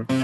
Ladies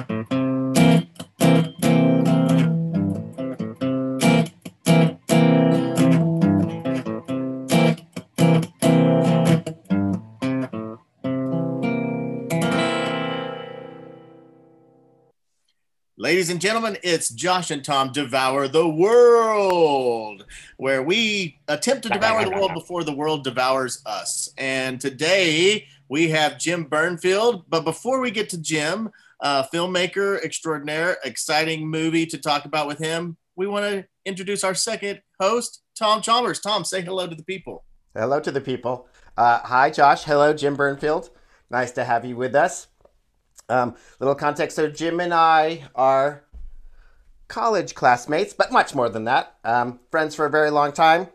and gentlemen, it's Josh and Tom Devour the World, where we attempt to devour the world before the world devours us. And today we have Jim Bernfeld. But before we get to Jim, uh, filmmaker extraordinaire, exciting movie to talk about with him, we want to introduce our second host, Tom Chalmers. Tom, say hello to the people. Hello to the people. Uh, hi, Josh. Hello, Jim Bernfeld. Nice to have you with us. Um, little context so, Jim and I are college classmates, but much more than that. Um, friends for a very long time.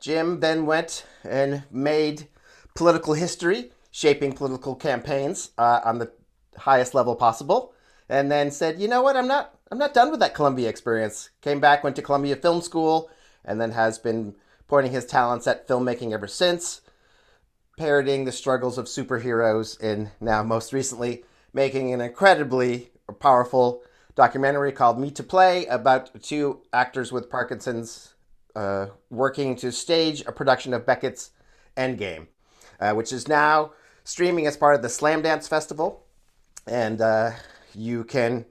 Jim then went and made political history, shaping political campaigns uh, on the highest level possible, and then said, "You know what? I'm not. I'm not done with that Columbia experience." Came back, went to Columbia Film School, and then has been pointing his talents at filmmaking ever since, parodying the struggles of superheroes, and now most recently making an incredibly powerful documentary called Me to Play about two actors with Parkinson's uh, working to stage a production of Beckett's Endgame, uh, which is now streaming as part of the Slamdance Festival. And uh, you can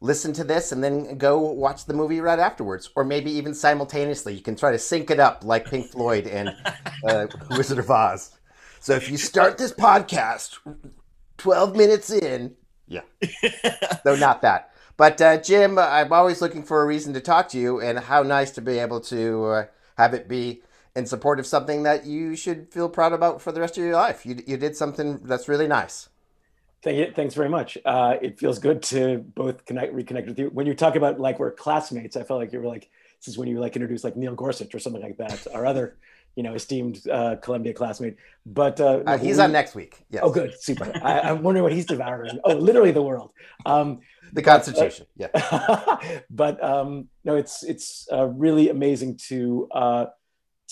listen to this and then go watch the movie right afterwards, or maybe even simultaneously. You can try to sync it up like Pink Floyd and uh, Wizard of Oz. So if you start this podcast 12 minutes in. Yeah. no, not that. But uh, Jim, I'm always looking for a reason to talk to you, and how nice to be able to uh, have it be in support of something that you should feel proud about for the rest of your life. You, you did something that's really nice. Thank you. Thanks very much. Uh, it feels good to both connect, reconnect with you. When you talk about like we're classmates, I felt like you were like this is when you like introduced like Neil Gorsuch or something like that, our other you know, esteemed uh, Columbia classmate. But uh, uh, he's we, on next week. Yes. Oh, good, super. I, am wondering what he's devouring. Oh, literally the world. Um, the Constitution. But, yeah. but um, no, it's it's uh, really amazing to uh,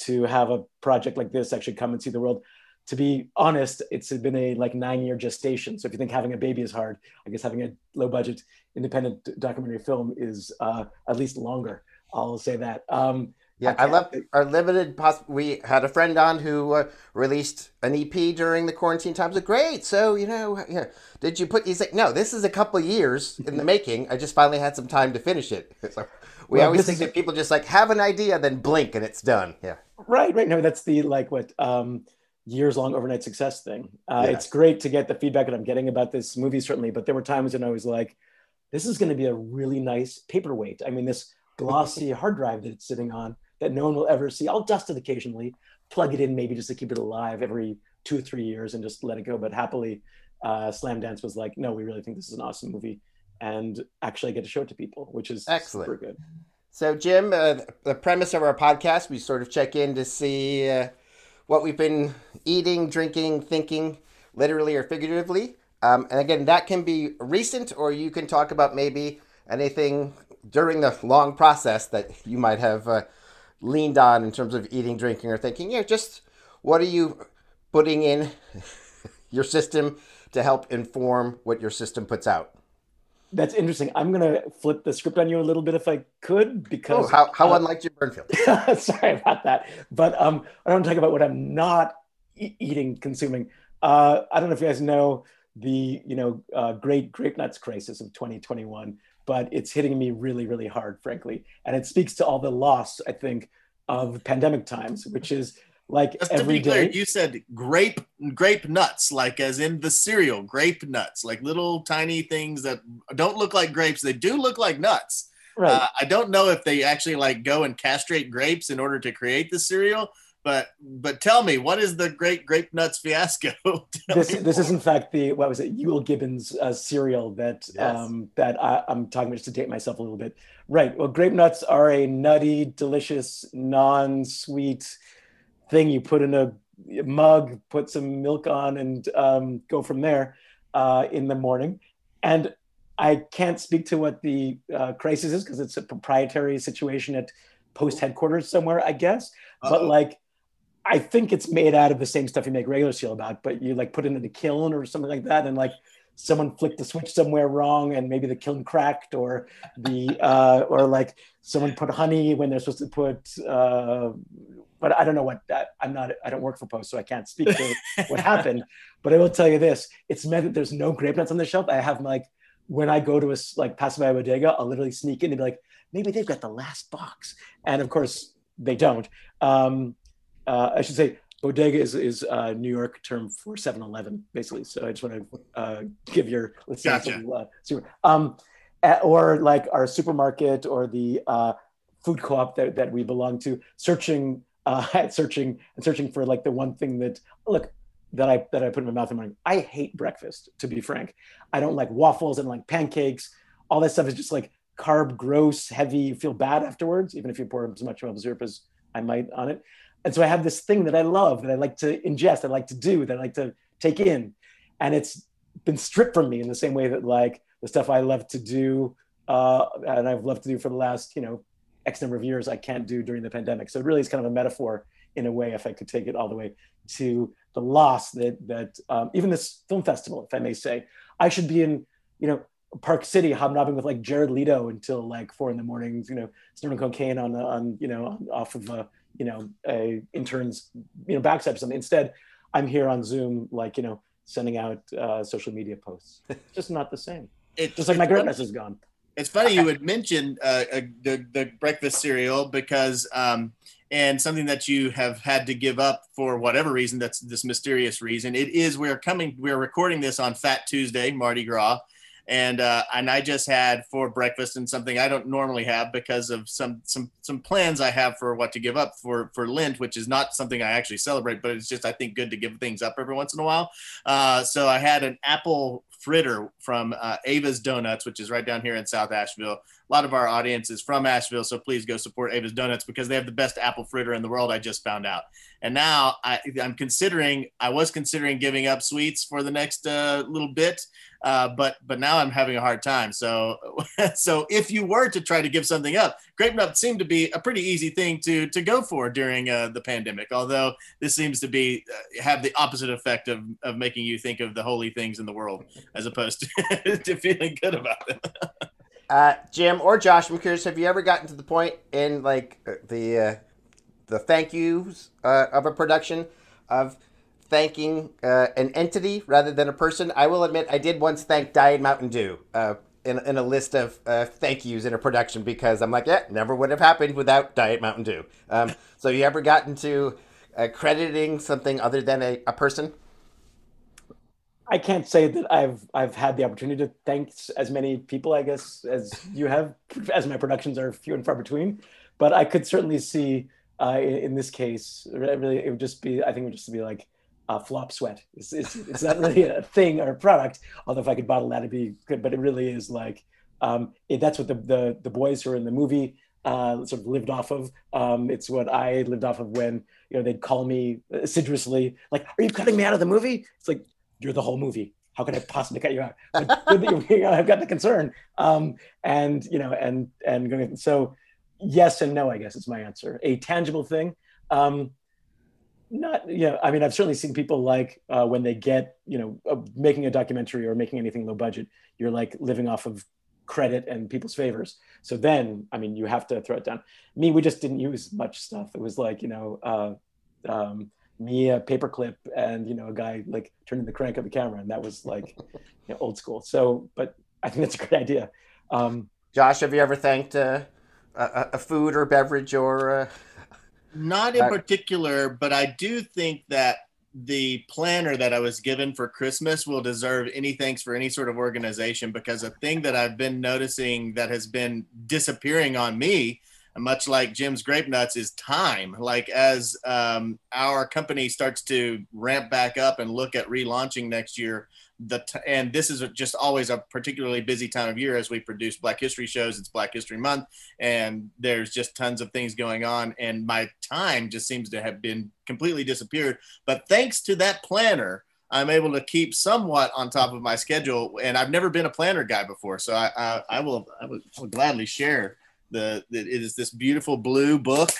to have a project like this actually come and see the world. To be honest, it's been a like nine year gestation. So if you think having a baby is hard, I guess having a low budget independent documentary film is uh, at least longer. I'll say that. Um, yeah, I, I love our limited. Poss- we had a friend on who uh, released an EP during the quarantine times. Like, great. So you know, yeah. Did you put? He's like, no. This is a couple years in the making. I just finally had some time to finish it. So we well, always think that people just like have an idea, then blink, and it's done. Yeah. Right. Right. No, that's the like what um, years long overnight success thing. Uh, yes. It's great to get the feedback that I'm getting about this movie, certainly. But there were times when I was like, this is going to be a really nice paperweight. I mean, this glossy hard drive that it's sitting on that no one will ever see. I'll dust it occasionally, plug it in maybe just to keep it alive every two or three years and just let it go. But happily, uh, Slamdance was like, no, we really think this is an awesome movie, and actually I get to show it to people, which is excellent. super good. So, Jim, uh, the premise of our podcast, we sort of check in to see uh, what we've been eating, drinking, thinking, literally or figuratively. Um, and again, that can be recent, or you can talk about maybe anything during the long process that you might have uh, leaned on in terms of eating, drinking, or thinking, yeah, just what are you putting in your system to help inform what your system puts out? That's interesting. I'm going to flip the script on you a little bit if I could, because. Oh, how, how uh, unlike Jim Bernfeld. sorry about that. But um, I don't talk about what I'm not e- eating, consuming. Uh, I don't know if you guys know the you know uh, great grape nuts crisis of 2021 but it's hitting me really, really hard, frankly. And it speaks to all the loss, I think, of pandemic times, which is like Just every to be day. Clear, you said grape grape nuts, like as in the cereal, grape nuts, like little tiny things that don't look like grapes. They do look like nuts. Right. Uh, I don't know if they actually like go and castrate grapes in order to create the cereal, but but tell me, what is the great grape nuts fiasco? this this is in fact the what was it Euell Gibbons uh, cereal that yes. um, that I, am talking about just to date myself a little bit. Right. Well, grape nuts are a nutty, delicious, non-sweet thing you put in a mug, put some milk on, and um, go from there uh, in the morning. And I can't speak to what the uh, crisis is because it's a proprietary situation at post headquarters somewhere, I guess. Uh-oh. But like I think it's made out of the same stuff you make regular seal about, but you like put it in the kiln or something like that, and like someone flicked the switch somewhere wrong and maybe the kiln cracked or the uh, or like someone put honey when they're supposed to put uh, but I don't know what that I'm not I don't work for Post so I can't speak to what happened but I will tell you this it's meant that there's no grape nuts on the shelf I have like when I go to a like Paso Valle bodega I'll literally sneak in and be like maybe they've got the last box and of course they don't um, uh, I should say bodega is is a New York term for 7-Eleven, basically. So I just want to uh, give your listeners gotcha. uh, super, um, or like our supermarket or the uh, food co-op that, that we belong to, searching uh, at searching and searching for like the one thing that look that I that I put in my mouth in the morning. I hate breakfast, to be frank. I don't like waffles and like pancakes. All that stuff is just like carb, gross, heavy. You feel bad afterwards, even if you pour as much maple syrup as I might on it and so I have this thing that I love that I like to ingest, I like to do, that I like to take in, and it's been stripped from me in the same way that like the stuff I love to do uh, and I've loved to do for the last you know X number of years I can't do during the pandemic. So it really is kind of a metaphor in a way, if I could take it all the way to the loss that that um, even this film festival, if I may say, I should be in you know Park City hobnobbing with like Jared Leto until like four in the morning, you know, snorting cocaine on on you know off of a you know, a interns, you know, backstab something. Instead, I'm here on Zoom, like, you know, sending out uh, social media posts. It's just not the same. It's just like my greatness is gone. It's funny you would mention uh, uh, the the breakfast cereal because um, and something that you have had to give up for whatever reason. That's this mysterious reason. It is we're coming. We're recording this on Fat Tuesday, Mardi Gras, and uh, and I just had for breakfast and something I don't normally have because of some some some plans I have for what to give up for for Lent, which is not something I actually celebrate, but it's just I think good to give things up every once in a while. Uh, so I had an apple fritter from uh, Ava's Donuts, which is right down here in South Asheville. A lot of our audience is from Asheville, so please go support Ava's Donuts because they have the best apple fritter in the world. I just found out, and now I, am considering. I was considering giving up sweets for the next uh, little bit, uh, but but now I'm having a hard time. So so if you were to try to give something up, grape nuts seem to be a pretty easy thing to to go for during uh, the pandemic. Although this seems to be uh, have the opposite effect of of making you think of the holy things in the world as opposed to, to feeling good about them. uh, Jim or Josh, I'm curious. Have you ever gotten to the point in like the uh, the thank yous uh, of a production of thanking uh, an entity rather than a person. I will admit I did once thank Diet Mountain Dew uh, in, in a list of uh, thank yous in a production because I'm like, yeah, never would have happened without Diet Mountain Dew. Um, so you ever gotten to uh, crediting something other than a, a person? I can't say that I've I've had the opportunity to thank as many people, I guess, as you have, as my productions are few and far between. But I could certainly see uh, in, in, this case, really, it would just be, I think it would just be like uh, flop sweat. It's, it's, it's not really a thing or a product, although if I could bottle that, it'd be good. But it really is like, um, it, that's what the, the, the boys who are in the movie uh, sort of lived off of. Um, it's what I lived off of when, you know, they'd call me assiduously, like, are you cutting me out of the movie? It's like, you're the whole movie. How could I possibly cut you out? I've got the concern. Um, and, you know, and, and so yes and no, I guess is my answer. A tangible thing. Um, not you know i mean i've certainly seen people like uh, when they get you know uh, making a documentary or making anything low budget you're like living off of credit and people's favors so then i mean you have to throw it down me we just didn't use much stuff it was like you know uh, um, me a paperclip and you know a guy like turning the crank of the camera and that was like you know, old school. So but i think that's a great idea. Um, josh have you ever thanked uh, a, a, food or beverage or uh, not in particular, but I do think that the planner that I was given for Christmas will deserve any thanks for any sort of organization because a thing that I've been noticing that has been disappearing on me, much like Jim's Grape Nuts, is time. Like as um, our company starts to ramp back up and look at relaunching next year, the t- and this is just always a particularly busy time of year as we produce black history shows it's black history month and there's just tons of things going on and my time just seems to have been completely disappeared but thanks to that planner i'm able to keep somewhat on top of my schedule and i've never been a planner guy before so i i, I will I will, I will gladly share the, the it is this beautiful blue book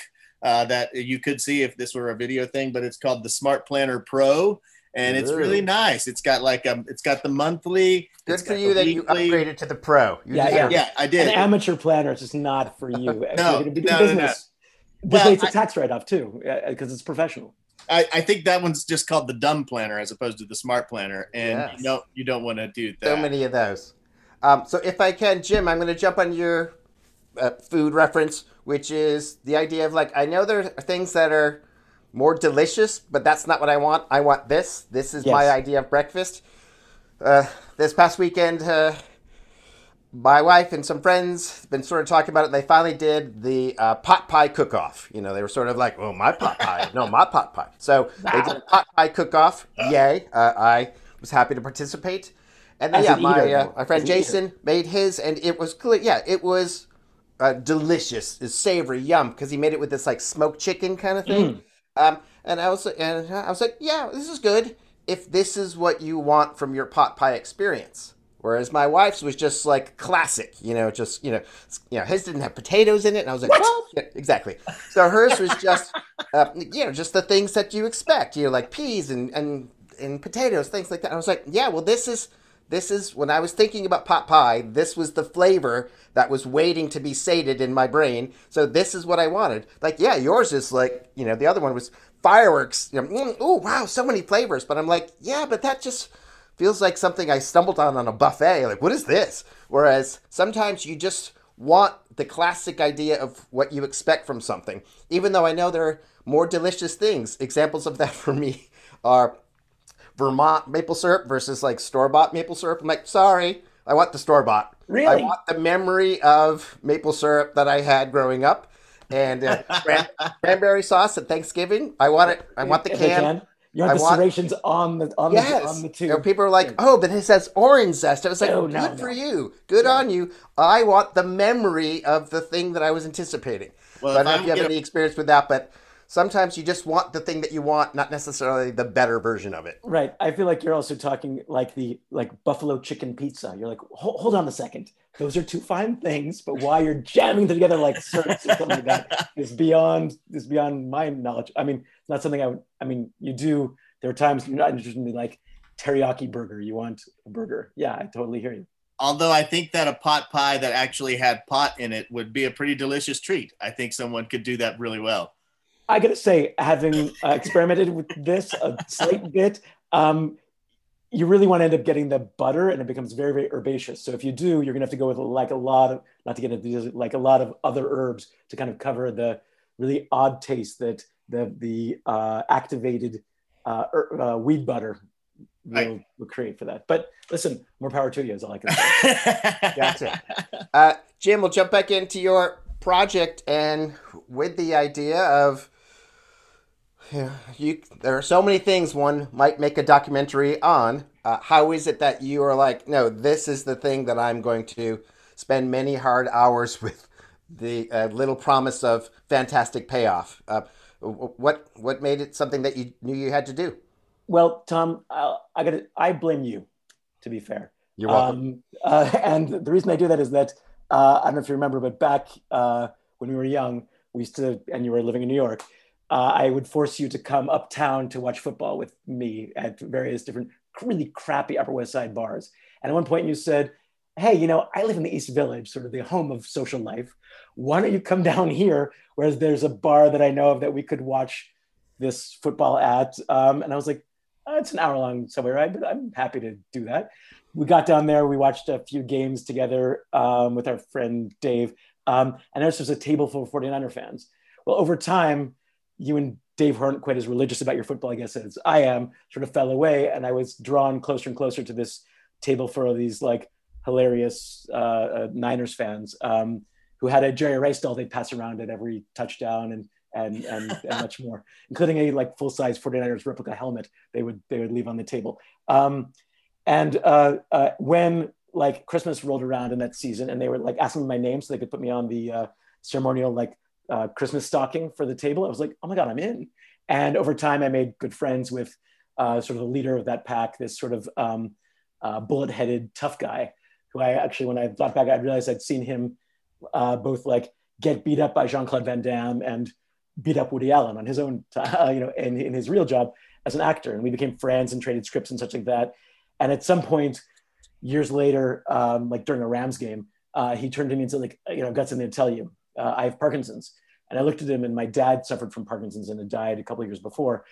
uh, that you could see if this were a video thing but it's called the smart planner pro and it's really nice. It's got like um, it's got the monthly. Good for you that you upgraded to the pro. You yeah, yeah, yeah, I did. An amateur planner is just not for you. no, no, no, no. This well, it's a tax write-off too, because it's professional. I, I, think that one's just called the dumb planner as opposed to the smart planner, and yes. you don't you don't want to do that. So many of those. Um, so if I can, Jim, I'm going to jump on your uh, food reference, which is the idea of like I know there are things that are more delicious, but that's not what I want. I want this. This is yes. my idea of breakfast. Uh, this past weekend, uh, my wife and some friends been sort of talking about it. They finally did the uh, pot pie cook off. You know, they were sort of like, "Oh, my pot pie, no, my pot pie." So wow. they did a pot pie cook off. Yay! Uh, I was happy to participate. And then, yeah, my uh, my friend Jason made his, and it was clear. Yeah, it was uh, delicious, it's savory, yum, because he made it with this like smoked chicken kind of thing. Mm. Um, and I was and I was like, yeah, this is good if this is what you want from your pot pie experience. Whereas my wife's was just like classic, you know, just you know, you know, his didn't have potatoes in it, and I was like, what? Yeah, exactly. So hers was just, uh, you know, just the things that you expect, you know, like peas and and and potatoes, things like that. And I was like, yeah, well, this is this is when I was thinking about pot pie. This was the flavor that was waiting to be sated in my brain. So this is what I wanted. Like, yeah, yours is like, you know, the other one was fireworks. You know, mm, oh wow, so many flavors. But I'm like, yeah, but that just feels like something I stumbled on on a buffet. Like, what is this? Whereas sometimes you just want the classic idea of what you expect from something, even though I know there are more delicious things. Examples of that for me are Vermont maple syrup versus like store bought maple syrup. I'm like, sorry, I want the store bought. Really? I want the memory of maple syrup that I had growing up and uh, cranberry sauce at Thanksgiving. I want it. I want the can. You have I the want, serrations on the on yes. the on the tube. You know, people are like, "Oh, but it says orange zest." I was like, no, "Good no, for no. you. Good yeah. on you." I want the memory of the thing that I was anticipating. Well, I don't know if you have any experience with that, but sometimes you just want the thing that you want, not necessarily the better version of it. Right. I feel like you're also talking like the like buffalo chicken pizza. You're like, hold, on a second. Those are two fine things, but why you're jamming them together like syrups or something like that is beyond is beyond my knowledge. I mean, it's not something I would. I mean, you do. There are times you're not interested in the like teriyaki burger. You want a burger. Yeah, I totally hear you although I think that a pot pie that actually had pot in it would be a pretty delicious treat. I think someone could do that really well. I gotta say, having uh, experimented with this a slight bit, um, you really want to end up getting the butter, and it becomes very, very herbaceous. So if you do, you're gonna have to go with like a lot of, not to get into like a lot of other herbs to kind of cover the really odd taste that the the uh, activated uh, er, uh, weed butter will, right. will, create for that. But listen, more power to you is all I can say. gotcha. Uh, Jim, we'll jump back into your project and with the idea of you there are so many things one might make a documentary on. Uh, how is it that you are like, no, this is the thing that I'm going to spend many hard hours with the uh, little promise of fantastic payoff? Uh, what what made it something that you knew you had to do? Well, Tom, I, I got I blame you. To be fair, you're welcome. Um, uh, and the reason I do that is that uh, I don't know if you remember, but back uh, when we were young, we used to, and you were living in New York uh, I would force you to come uptown to watch football with me at various different really crappy Upper West Side bars. And at one point you said, Hey, you know, I live in the East Village, sort of the home of social life. Why don't you come down here where there's a bar that I know of that we could watch this football at? Um, and I was like, oh, It's an hour long subway ride, but I'm happy to do that. We got down there, we watched a few games together um, with our friend Dave. Um, and there's just a table full of 49er fans. Well, over time, you and Dave aren't quite as religious about your football, I guess, as I am, sort of fell away. And I was drawn closer and closer to this table for all these like hilarious uh, uh, Niners fans um, who had a Jerry Rice doll they'd pass around at every touchdown and and and, and much more, including a like full size 49ers replica helmet they would they would leave on the table. Um, and uh, uh, when like Christmas rolled around in that season, and they were like asking my name so they could put me on the uh, ceremonial like uh, Christmas stocking for the table. I was like, oh my God, I'm in. And over time, I made good friends with uh, sort of the leader of that pack, this sort of um, uh, bullet headed tough guy who I actually, when I thought back, I realized I'd seen him uh, both like get beat up by Jean Claude Van Damme and beat up Woody Allen on his own, uh, you know, in, in his real job as an actor. And we became friends and traded scripts and such like that. And at some point, years later, um, like during a Rams game, uh, he turned to me and said, like, you know, I've got something to tell you. Uh, I have Parkinson's. And I looked at him and my dad suffered from Parkinson's and had died a couple of years before.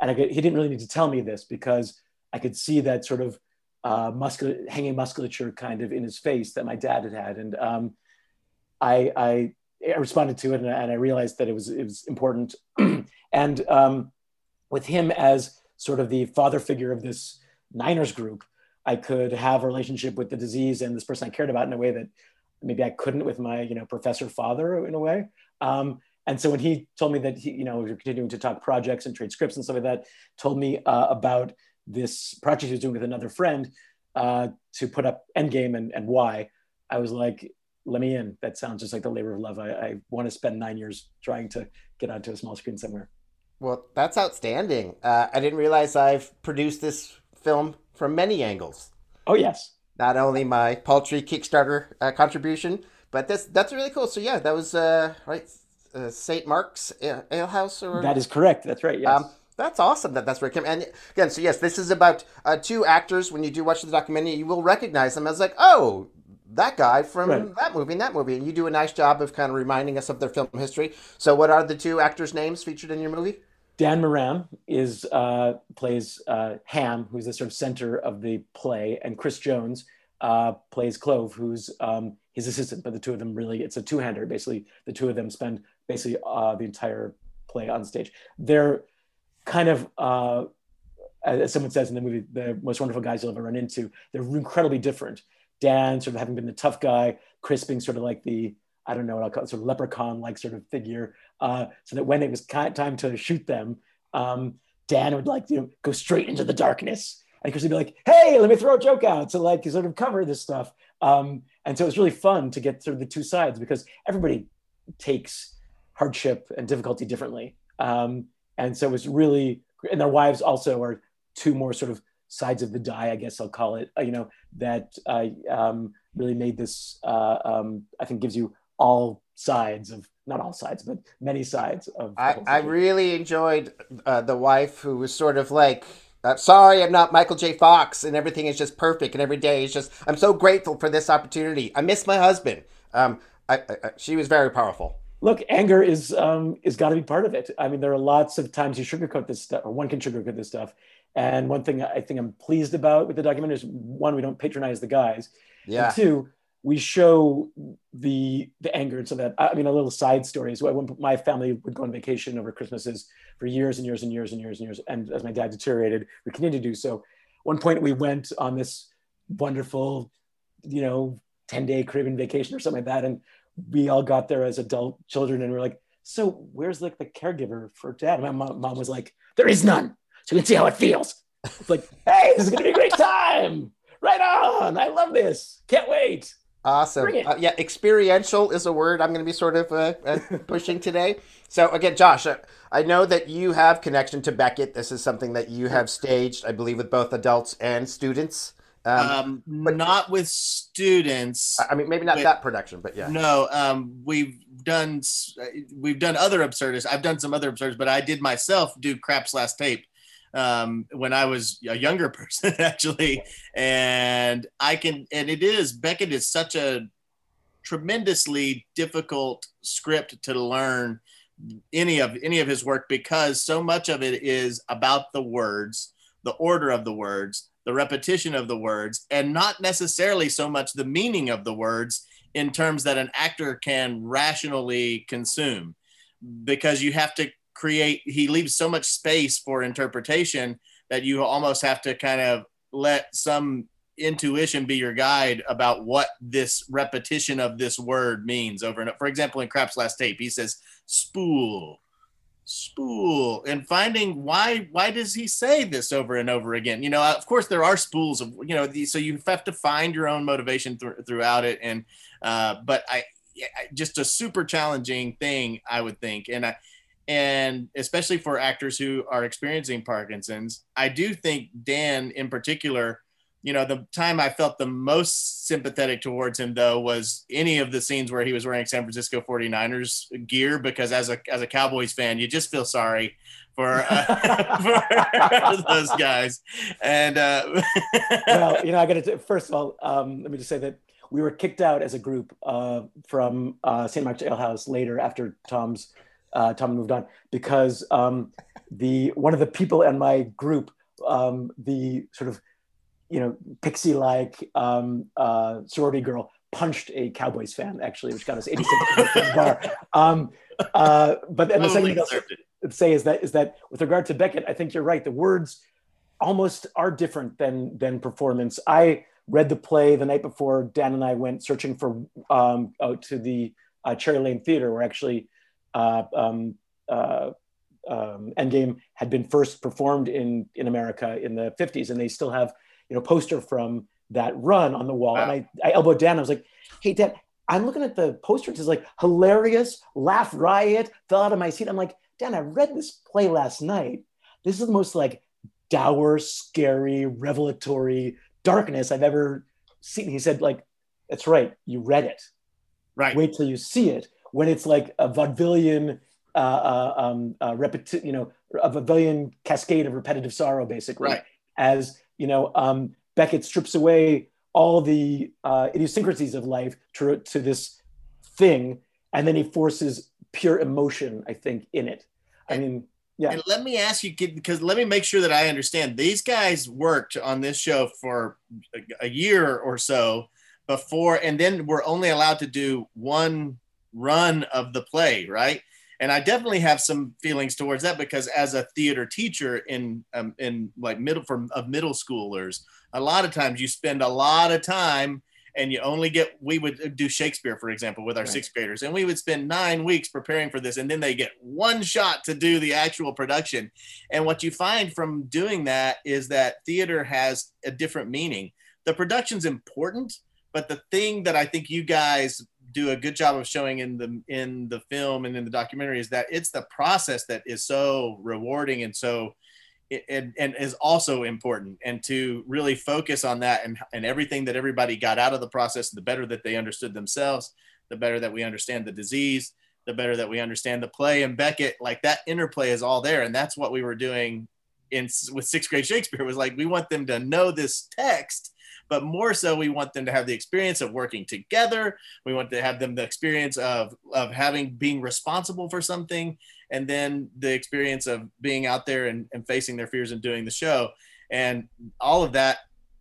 And I could, he didn't really need to tell me this because I could see that sort of uh, muscular, hanging musculature kind of in his face that my dad had had. And um, I, I, I, responded to it and, and, I realized that it was, it was important. and um, with him as sort of the father figure of this Niners group, I could have a relationship with the disease and this person I cared about in a way that maybe I couldn't with my, you know, professor father in a way. Um, and so when he told me that he, you know, we were continuing to talk projects and trade scripts and stuff like that, told me uh, about this project he was doing with another friend uh, to put up Endgame and, and why, I was like, let me in. That sounds just like the labor of love. I, I want to spend nine years trying to get onto a small screen somewhere. Well, that's outstanding. Uh, I didn't realize I've produced this film from many angles. Oh yes. Not only my paltry Kickstarter uh, contribution, but this that's really cool. So yeah, that was uh, right uh, St. Mark's Ale House, or that is correct. That's right. Yes. Um, that's awesome that that's where it came. And again, so yes, this is about uh, two actors. When you do watch the documentary, you will recognize them as like, oh, that guy from right. that movie and that movie. And you do a nice job of kind of reminding us of their film history. So, what are the two actors' names featured in your movie? Dan Moran is uh, plays uh, Hamm, who's the sort of center of the play, and Chris Jones uh, plays Clov, who's um, his assistant. But the two of them really, it's a two-hander. Basically, the two of them spend basically uh, the entire play on stage. They're kind of, uh, as someone says in the movie, the most wonderful guys you'll ever run into. They're incredibly different. Dan sort of having been the tough guy, Chris being sort of like the I don't know what I'll call it, sort of leprechaun like sort of figure. Uh, so that when it was time to shoot them, um, Dan would like you know go straight into the darkness, and Chris would be like, "Hey, let me throw a joke out to like sort of cover this stuff." Um, and so it was really fun to get sort of the two sides because everybody takes hardship and difficulty differently, um, and so it was really and their wives also are two more sort of sides of the die, I guess I'll call it. Uh, you know that uh, um, really made this. Uh, um, I think gives you all sides of not all sides, but many sides of. I, I really enjoyed uh, the wife who was sort of like, uh, sorry, I'm not Michael J. Fox, and everything is just perfect, and every day is just. I'm so grateful for this opportunity. I miss my husband. Um, I, I, she was very powerful. Look, anger is um, is got to be part of it. I mean, there are lots of times you sugarcoat this stuff, or one can sugarcoat this stuff. And one thing I think I'm pleased about with the documentary is one, we don't patronize the guys. Yeah. And two, we show the the anger and so that. I mean a little side story is when my family would go on vacation over Christmases for years and years and years and years and years and as my dad deteriorated we continued to do so. One point we went on this wonderful you know 10 day Caribbean vacation or something like that and we all got there as adult children and we're like so where's like the caregiver for dad? My mom, mom was like there is none. So you can see how it feels. It's like hey this is gonna be a great time. Right on. I love this. Can't wait Awesome. Uh, yeah, experiential is a word I'm going to be sort of uh, uh, pushing today. So again, Josh, uh, I know that you have connection to Beckett. This is something that you have staged, I believe, with both adults and students. Um, um, but not with students. I mean, maybe not with, that production, but yeah. No, um, we've done we've done other absurdists. I've done some other absurdists, but I did myself do Krapp's Last Tape um, when I was a younger person, actually. And I can, and it is, Beckett is such a tremendously difficult script to learn any of any of his work because so much of it is about the words the order of the words the repetition of the words and not necessarily so much the meaning of the words in terms that an actor can rationally consume because you have to create he leaves so much space for interpretation that you almost have to kind of let some intuition be your guide about what this repetition of this word means over and over. For example, in Krapp's Last Tape, he says spool, spool, and finding why why does he say this over and over again? You know, of course there are spools of you know, so you have to find your own motivation th- throughout it, and uh, but I just a super challenging thing I would think, and I and especially for actors who are experiencing Parkinson's, I do think Dan in particular, you know, the time I felt the most sympathetic towards him though was any of the scenes where he was wearing San Francisco 49ers gear because as a as a Cowboys fan, you just feel sorry for, uh, for those guys. And uh, well, you know, I got to first of all, um, let me just say that we were kicked out as a group uh, from uh, St. Mark's Ale House later after Tom's uh, Tom moved on because um, the one of the people in my group, um, the sort of you know, pixie like um, uh, sorority girl punched a Cowboys fan, actually, which got us 86 the bar. Um, uh, but and the second thing I'll say is that is that with regard to Beckett, I think you're right. The words almost are different than than performance. I read the play the night before Dan and I went searching for um, out to the uh, Cherry Lane Theater, where actually uh, um, uh, um, Endgame had been first performed in in America in the 50s, and they still have you know poster from that run on the wall. Wow. And I, I elbowed Dan. I was like, hey, Dan, I'm looking at the poster. It's like hilarious, laugh riot, fell out of my seat. I'm like, Dan, I read this play last night. This is the most like dour, scary, revelatory darkness I've ever seen. He said, like, that's right. You read it. Right. Wait till you see it when it's like a vaudevillian, uh, uh, um, uh, repeti- you know, a vaudevillian cascade of repetitive sorrow, basically. Right. As you know, um, Beckett strips away all the uh, idiosyncrasies of life to, to this thing, and then he forces pure emotion, I think, in it. I mean, yeah. And let me ask you, because let me make sure that I understand. These guys worked on this show for a year or so before, and then we're only allowed to do one run of the play, right? and I definitely have some feelings towards that because as a theater teacher in um, in like middle for of middle schoolers, a lot of times you spend a lot of time and you only get we would do Shakespeare for example with our right. sixth graders and we would spend nine weeks preparing for this and then they get one shot to do the actual production and what you find from doing that is that theater has a different meaning the production's important but the thing that I think you guys do a good job of showing in the in the film and in the documentary is that it's the process that is so rewarding and so and, and is also important. And to really focus on that and, and everything that everybody got out of the process the better that they understood themselves the better that we understand the disease the better that we understand the play. And beckett like that interplay is all there. And that's what we were doing in with sixth grade shakespeare was like we want them to know this text but more so we want them to have the experience of working together. We want to have them the experience of of having being responsible for something and then the experience of being out there and, and facing their fears and doing the show. And all of that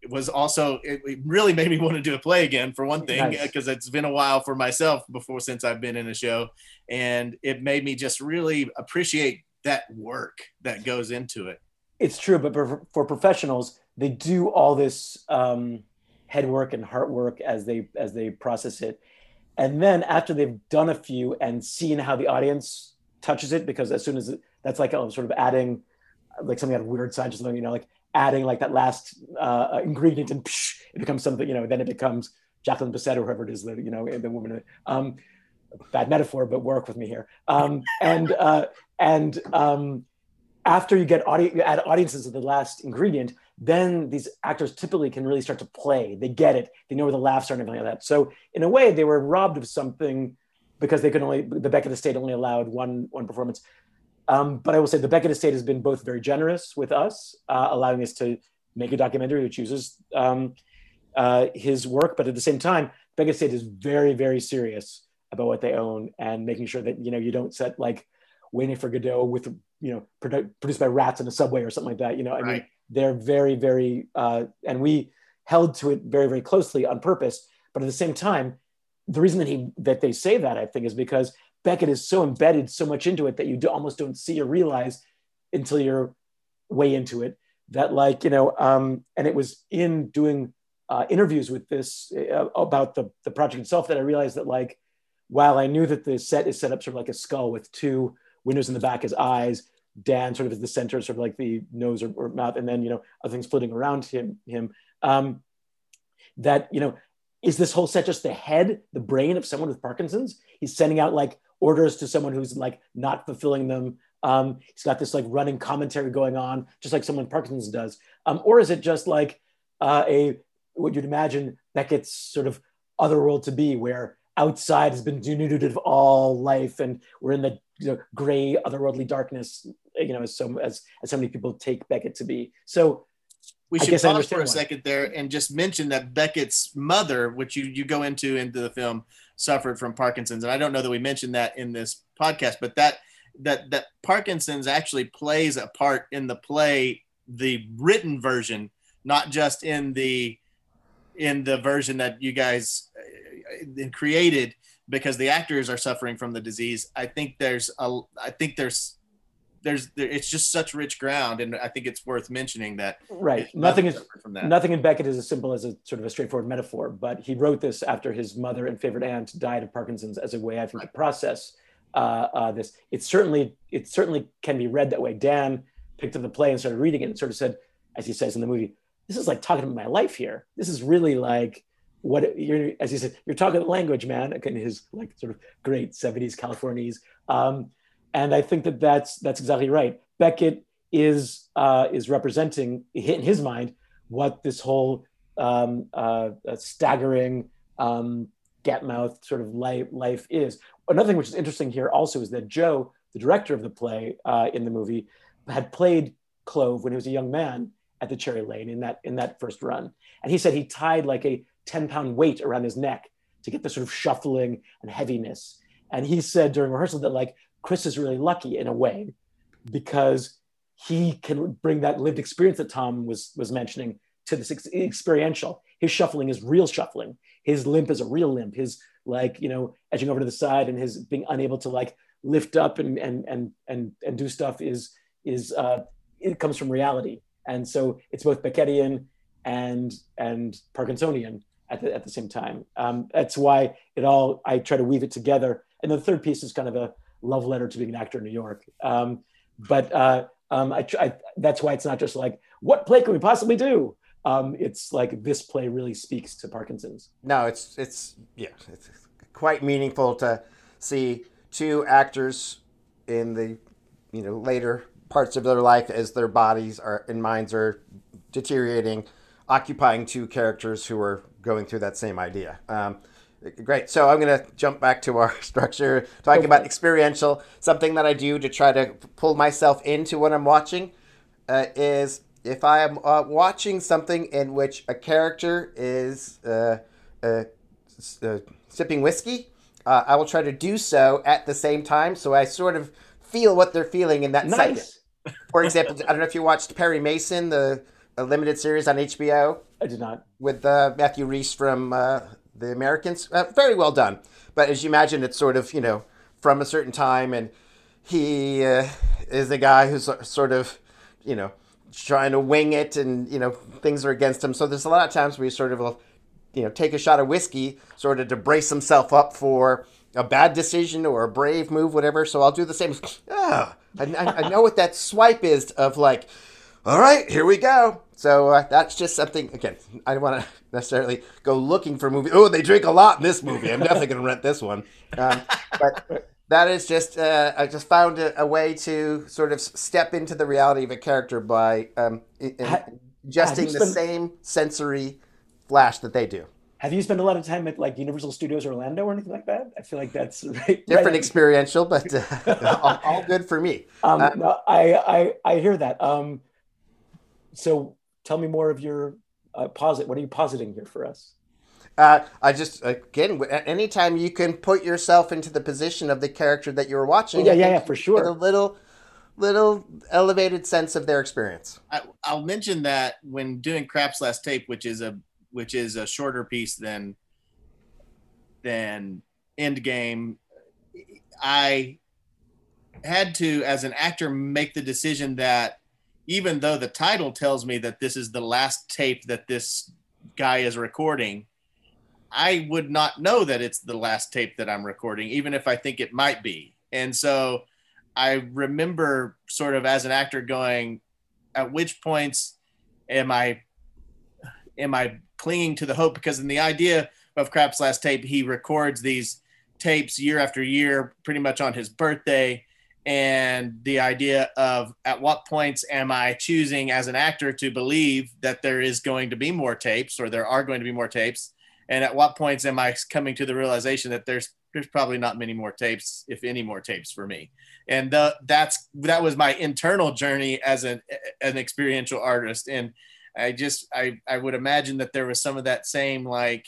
was also it, it really made me want to do a play again for one thing because nice. it's been a while for myself before since I've been in a show and it made me just really appreciate that work that goes into it it's true but for professionals they do all this um, head work and heart work as they as they process it. And then after they've done a few and seen how the audience touches it because as soon as it, that's like um, sort of adding like something out of weird science you know like adding like that last uh, ingredient and psh, it becomes something you know then it becomes Jacqueline Bisset or whoever it is you know the woman um, bad metaphor but work with me here. Um, and uh, and um, after you get audience, you add audiences to the last ingredient, then these actors typically can really start to play. They get it. They know where the laughs are and everything like that. So in a way, they were robbed of something because they could only the Beckett estate only allowed one one performance. Um, but I will say the Beckett estate has been both very generous with us, uh, allowing us to make a documentary which uses um, uh, his work, but at the same time, Beckett estate is very very serious about what they own and making sure that you know you don't set like waiting for Godot with you know produ- produced by rats in a subway or something like that. You know, I right. mean, they're very, very, uh, and we held to it very, very closely on purpose. But at the same time, the reason that he that they say that I think is because Beckett is so embedded so much into it that you do, almost don't see or realize until you're way into it that like you know um, and it was in doing uh, interviews with this uh, about the, the project itself that I realized that like while I knew that the set is set up sort of like a skull with two windows in the back as eyes. Dan sort of is the center, sort of like the nose or, or mouth, and then you know other things floating around him. Him. Um, that you know, is this whole set just the head, the brain of someone with Parkinson's? He's sending out like orders to someone who's like not fulfilling them. Um, he's got this like running commentary going on, just like someone Parkinson's does. Um, or is it just like uh, a what you'd imagine Beckett's sort of other world to be, where outside has been denuded of all life, and we're in the you know, gray otherworldly darkness. You know, as so as as so many people take Beckett to be. So we should pause for a why. second there and just mention that Beckett's mother, which you you go into into the film, suffered from Parkinson's, and I don't know that we mentioned that in this podcast, but that that that Parkinson's actually plays a part in the play, the written version, not just in the in the version that you guys uh, created because the actors are suffering from the disease. I think there's a I think there's there's there, it's just such rich ground and i think it's worth mentioning that right nothing is from that. nothing in beckett is as simple as a sort of a straightforward metaphor but he wrote this after his mother and favorite aunt died of parkinson's as a way i think to process uh, uh, this it certainly it certainly can be read that way dan picked up the play and started reading it and sort of said as he says in the movie this is like talking about my life here this is really like what you're as he said you're talking language man in his like sort of great 70s californians um, and I think that that's that's exactly right. Beckett is uh, is representing in his mind what this whole um, uh, staggering um, mouth sort of life, life is. Another thing which is interesting here also is that Joe, the director of the play uh, in the movie, had played Clov when he was a young man at the Cherry Lane in that in that first run, and he said he tied like a ten pound weight around his neck to get the sort of shuffling and heaviness. And he said during rehearsal that like Chris is really lucky in a way because he can bring that lived experience that Tom was was mentioning to this ex- experiential. His shuffling is real shuffling. His limp is a real limp. His like you know edging over to the side and his being unable to like lift up and and and and and do stuff is is uh, it comes from reality. And so it's both Beckettian and and Parkinsonian at the at the same time. Um, that's why it all I try to weave it together. And the third piece is kind of a love letter to being an actor in New York. Um, but uh, um, I, I, that's why it's not just like, what play can we possibly do? Um, it's like this play really speaks to Parkinson's. No, it's it's yeah, it's quite meaningful to see two actors in the you know later parts of their life as their bodies are and minds are deteriorating, occupying two characters who are going through that same idea. Um, Great. So I'm going to jump back to our structure, talking about experiential. Something that I do to try to pull myself into what I'm watching uh, is if I am uh, watching something in which a character is uh, uh, uh sipping whiskey, uh, I will try to do so at the same time, so I sort of feel what they're feeling in that nice. second. For example, I don't know if you watched Perry Mason, the limited series on HBO. I did not. With Matthew Rhys from the Americans. Uh, very well done. But as you imagine, it's sort of, you know, from a certain time, and he uh, is the guy who's sort of, you know, trying to wing it, and, you know, things are against him. So there's a lot of times where he sort of will, you know, take a shot of whiskey sort of to brace himself up for a bad decision or a brave move, whatever. So I'll do the same. Ah, I, I know what that swipe is of like, all right, here we go. So uh, that's just something. Again, I don't want to necessarily go looking for movies. Oh, they drink a lot in this movie. I'm definitely going to rent this one. Um, but that is just uh, I just found a, a, way to sort of step into the reality of a character by um, adjusting the same sensory flash that they do. Have you spent a lot of time at like Universal Studios Orlando or anything like that? I feel like that's right, different right. experiential, but uh, all, all, good for me. Um, uh, no, I, I I hear that. Um, so tell me more of your uh, posit. What are you positing here for us? Uh, I just again, anytime you can put yourself into the position of the character that you're watching, yeah, yeah, yeah, for sure. A little, little elevated sense of their experience. I, will mention that when doing Krapp's Last Tape, which is a which is a shorter piece than than Endgame, I had to, as an actor, make the decision that even though the title tells me that this is the last tape that this guy is recording, I would not know that it's the last tape that I'm recording, even if I think it might be. And so I remember sort of as an actor going, at which points am I am I clinging to the hope? Because in the idea of Krapp's last tape, he records these tapes year after year, pretty much on his birthday and the idea of at what points am I choosing as an actor to believe that there is going to be more tapes or there are going to be more tapes, and at what points am I coming to the realization that there's there's probably not many more tapes, if any more tapes for me, and the, that's that was my internal journey as an an experiential artist, and I just I I would imagine that there was some of that same like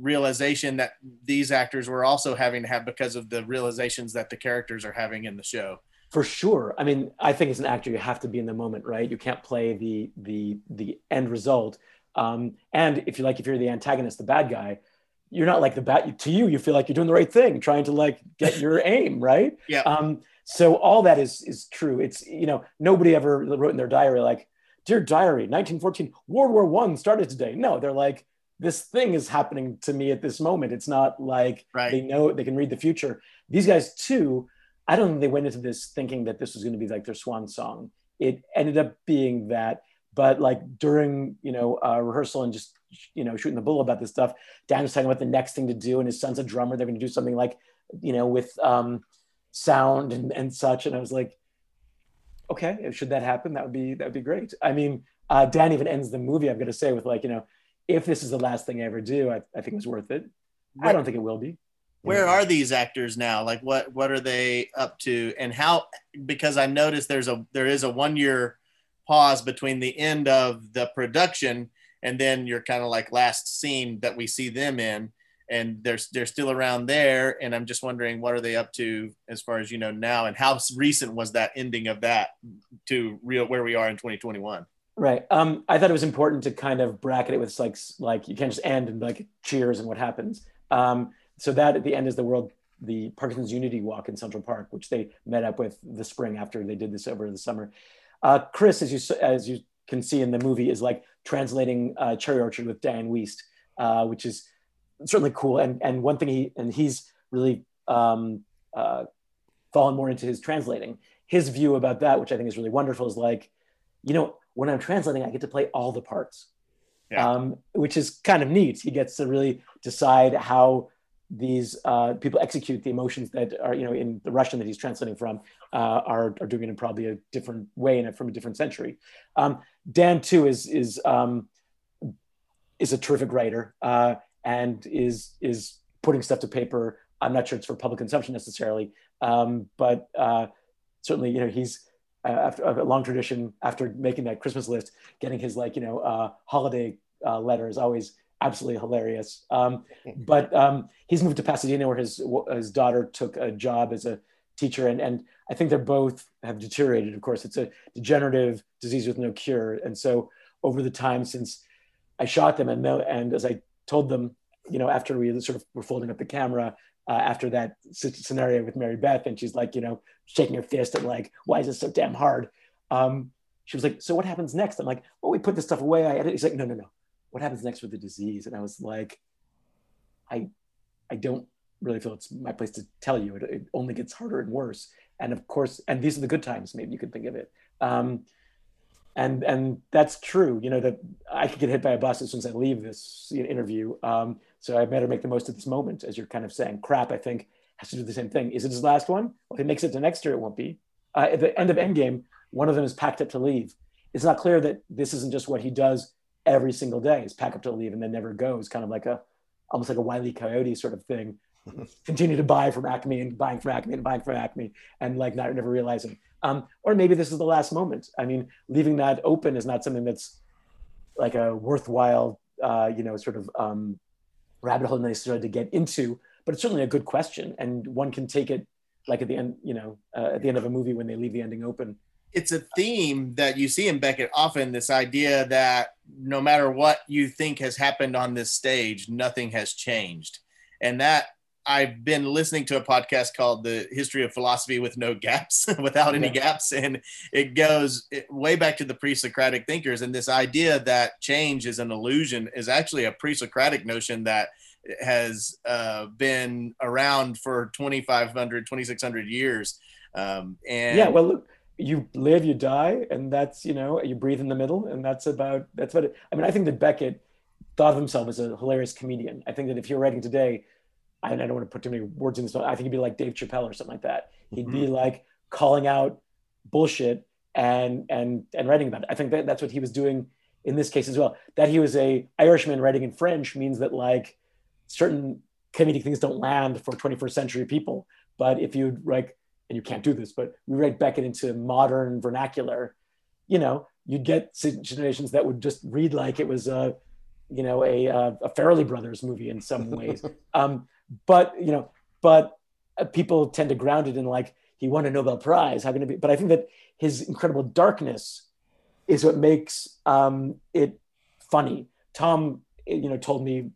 realization that these actors were also having to have because of the realizations that the characters are having in the show. For sure. I mean i think as an actor you have to be in the moment right? You can't play the the the end result. Um, and if you like if you're the antagonist the bad guy you're not like the bad to you you feel like you're doing the right thing trying to like get your aim right? Yeah. Um, so all that is is true. It's you know nobody ever wrote in their diary like dear diary 1914 world war one started today. No they're like this thing is happening to me at this moment. It's not like right. they know they can read the future. These guys too, I don't think they went into this thinking that this was going to be like their swan song. It ended up being that, but like during you know uh, rehearsal and just you know shooting the bull about this stuff, Dan was talking about the next thing to do, and his son's a drummer. They're going to do something like you know with um, sound and and such, and I was like, okay, should that happen, that would be that would be great. I mean, uh, Dan even ends the movie. I'm going to say with like you know if this is the last thing I ever do, I, I think it was worth it. I don't think it will be. Where are these actors now? Like what what are they up to and how because I noticed there's a there is a one year pause between the end of the production and then your kind of like last scene that we see them in and they're they're still around there and I'm just wondering what are they up to as far as you know now and how recent was that ending of that to real where we are in 2021 Right. Um, I thought it was important to kind of bracket it with like like you can't just end and like cheers and what happens. Um, so that at the end is the world the Parkinson's Unity Walk in Central Park, which they met up with the spring after they did this over the summer. Uh, Chris, as you as you can see in the movie, is like translating uh, Cherry Orchard with Dianne Wiest, uh, which is certainly cool. And and one thing he and he's really um, uh, fallen more into his translating. His view about that, which I think is really wonderful, is like, you know, when I'm translating, I get to play all the parts, yeah. um, which is kind of neat. He gets to really decide how these uh, people execute the emotions that are, you know, in the Russian that he's translating from, uh, are, are doing it in probably a different way and from a different century. Um, Dan too is is um, is a terrific writer uh, and is is putting stuff to paper. I'm not sure it's for public consumption necessarily, um, but uh, certainly, you know, he's after a long tradition after making that Christmas list, getting his like you know uh, holiday uh, letter is always absolutely hilarious. Um, but um, he's moved to Pasadena where his his daughter took a job as a teacher, and and I think they're both have deteriorated. Of course, it's a degenerative disease with no cure, and so over the time since I shot them, and and as I told them, you know, after we sort of were folding up the camera, uh, after that scenario with Mary Beth, and she's like, you know, shaking her fist and like, why is this so damn hard? Um, she was like, so what happens next? I'm like, well, we put this stuff away. I edit. He's like, no, no, no. What happens next with the disease? And I was like, I, I don't really feel it's my place to tell you. It, it only gets harder and worse. And of course, and these are the good times. Maybe you could think of it. Um, and and that's true. You know that I could get hit by a bus as soon as I leave this interview. Um, so I better make the most of this moment, as you're kind of saying. Krapp, I think has to do the same thing. Is it his last one? Well, if he makes it to next year, it won't be. Uh, at the end of Endgame, one of them is packed up to leave. It's not clear that this isn't just what he does every single day is pack up to leave and then never goes, kind of like a almost like a wily coyote sort of thing. Continue to buy from Acme and buying from Acme and buying from Acme and like not never realizing. Um, or maybe this is the last moment. I mean, leaving that open is not something that's like a worthwhile, uh, you know, sort of um, rabbit hole necessarily to get into, but it's certainly a good question, and one can take it like at the end, you know, uh, at the end of a movie when they leave the ending open. It's a theme that you see in Beckett often. This idea that no matter what you think has happened on this stage, nothing has changed, and that I've been listening to a podcast called The History of Philosophy with No Gaps, without any yeah. gaps. And it goes way back to the pre Socratic thinkers. And this idea that change is an illusion is actually a pre Socratic notion that has uh, been around for 2,500, 2,600 years. Um, and yeah, well, look, you live, you die, and that's, you know, you breathe in the middle. And that's about, that's about it. I mean, I think that Beckett thought of himself as a hilarious comedian. I think that if you're writing today, I don't want to put too many words in this. I think he'd be like Dave Chappelle or something like that. He'd mm-hmm. be like calling out bullshit and and and writing about it. I think that that's what he was doing in this case as well. That he was a Irishman writing in French means that like certain comedic things don't land for 21st century people. But if you like, and you can't do this, but we write Beckett into modern vernacular, you know, you'd get situations that would just read like it was a, you know, a a Farrelly Brothers movie in some ways. um, but you know, but uh, people tend to ground it in like he won a Nobel Prize. How can it be? But I think that his incredible darkness is what makes um, it funny. Tom, you know, told me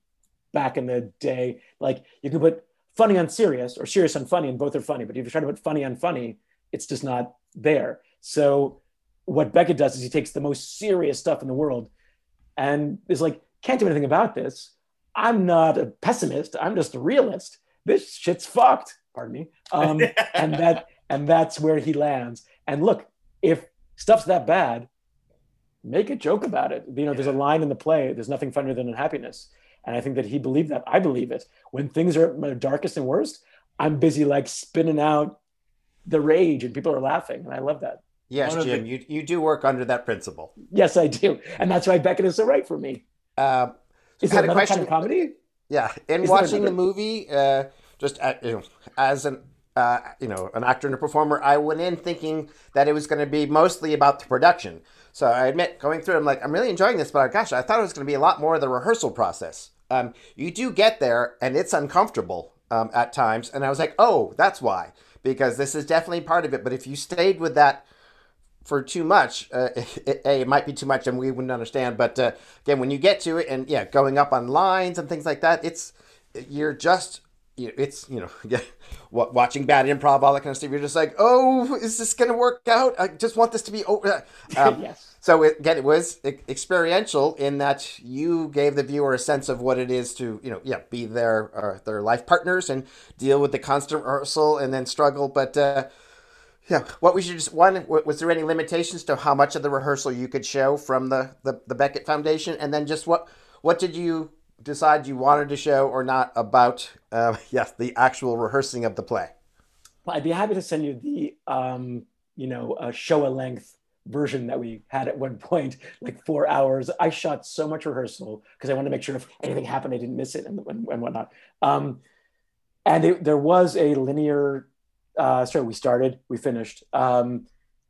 back in the day, like you can put funny on serious or serious on funny, and both are funny. But if you try to put funny on funny, it's just not there. So what Beckett does is he takes the most serious stuff in the world and is like, can't do anything about this. I'm not a pessimist. I'm just a realist. This shit's fucked. Pardon me. Um, and that and that's where he lands. And look, if stuff's that bad, make a joke about it. You know, there's a line in the play. There's nothing funnier than unhappiness. And I think that he believed that. I believe it. When things are at their darkest and worst, I'm busy like spinning out the rage, and people are laughing, and I love that. Yes, Jim, the... you you do work under that principle. Yes, I do, and that's why Beckett is so right for me. Uh, is that a question? Kind of comedy? Yeah, in is watching the movie, uh, just at, you know, as an uh, you know an actor and a performer, I went in thinking that it was going to be mostly about the production. So I admit, going through, I'm like, I'm really enjoying this, but gosh, I thought it was going to be a lot more of the rehearsal process. Um, you do get there, and it's uncomfortable um, at times, and I was like, oh, that's why, because this is definitely part of it. But if you stayed with that for too much, uh, it, it, it, might be too much, and we wouldn't understand. But uh, again, when you get to it, and yeah, going up on lines and things like that, it's you're just it's you know what watching bad improv all that kind of stuff you're just like oh is this to work out i just want this to be over um, yes so it, again it was experiential in that you gave the viewer a sense of what it is to you know yeah be their uh, their life partners and deal with the constant rehearsal and then struggle but uh, yeah. What we should just one was there any limitations to how much of the rehearsal you could show from the the, the beckett foundation? And then just what what did you decide you wanted to show or not about uh, yes the actual rehearsing of the play? Well i'd be happy to send you the um, you know uh, show a length version that we had at one point like four hours. I shot so much rehearsal because i wanted to make sure if anything happened i didn't miss it and, and, and whatnot. Um, and it, there was a linear uh, sorry we started we finished um,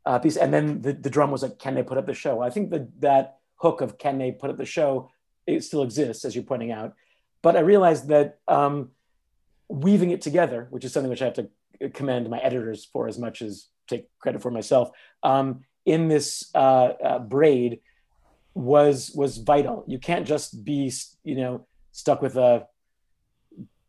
uh, piece and then the, the drum was like can they put up the show i think that that hook of can they put up the show it still exists, as you're pointing out. But I realized that um, weaving it together, which is something which I have to commend my editors for as much as take credit for myself, um, in this uh, uh, braid was was vital. You can't just be, you know, stuck with a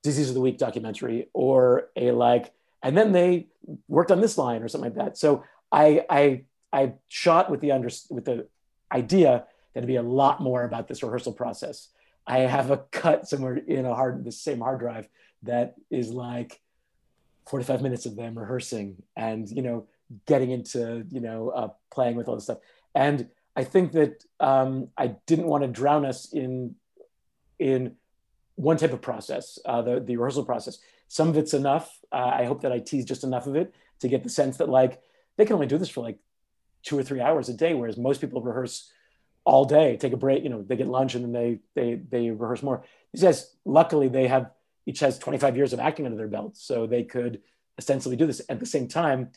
disease of the week documentary or a like, and then they worked on this line or something like that. So I I I shot with the under with the idea that it'd be a lot more about this rehearsal process. I have a cut somewhere in a hard, the same hard drive that is like 45 minutes of them rehearsing and, you know, getting into, you know, uh, playing with all this stuff. And I think that um, I didn't want to drown us in, in one type of process, uh, the, the rehearsal process. Some of it's enough. Uh, I hope that I tease just enough of it to get the sense that like, they can only do this for like two or three hours a day, whereas most people rehearse all day, take a break, you know, they get lunch and then they they they rehearse more. These guys, luckily, they have each has 25 years of acting under their belt, so they could ostensibly do this. At the same time,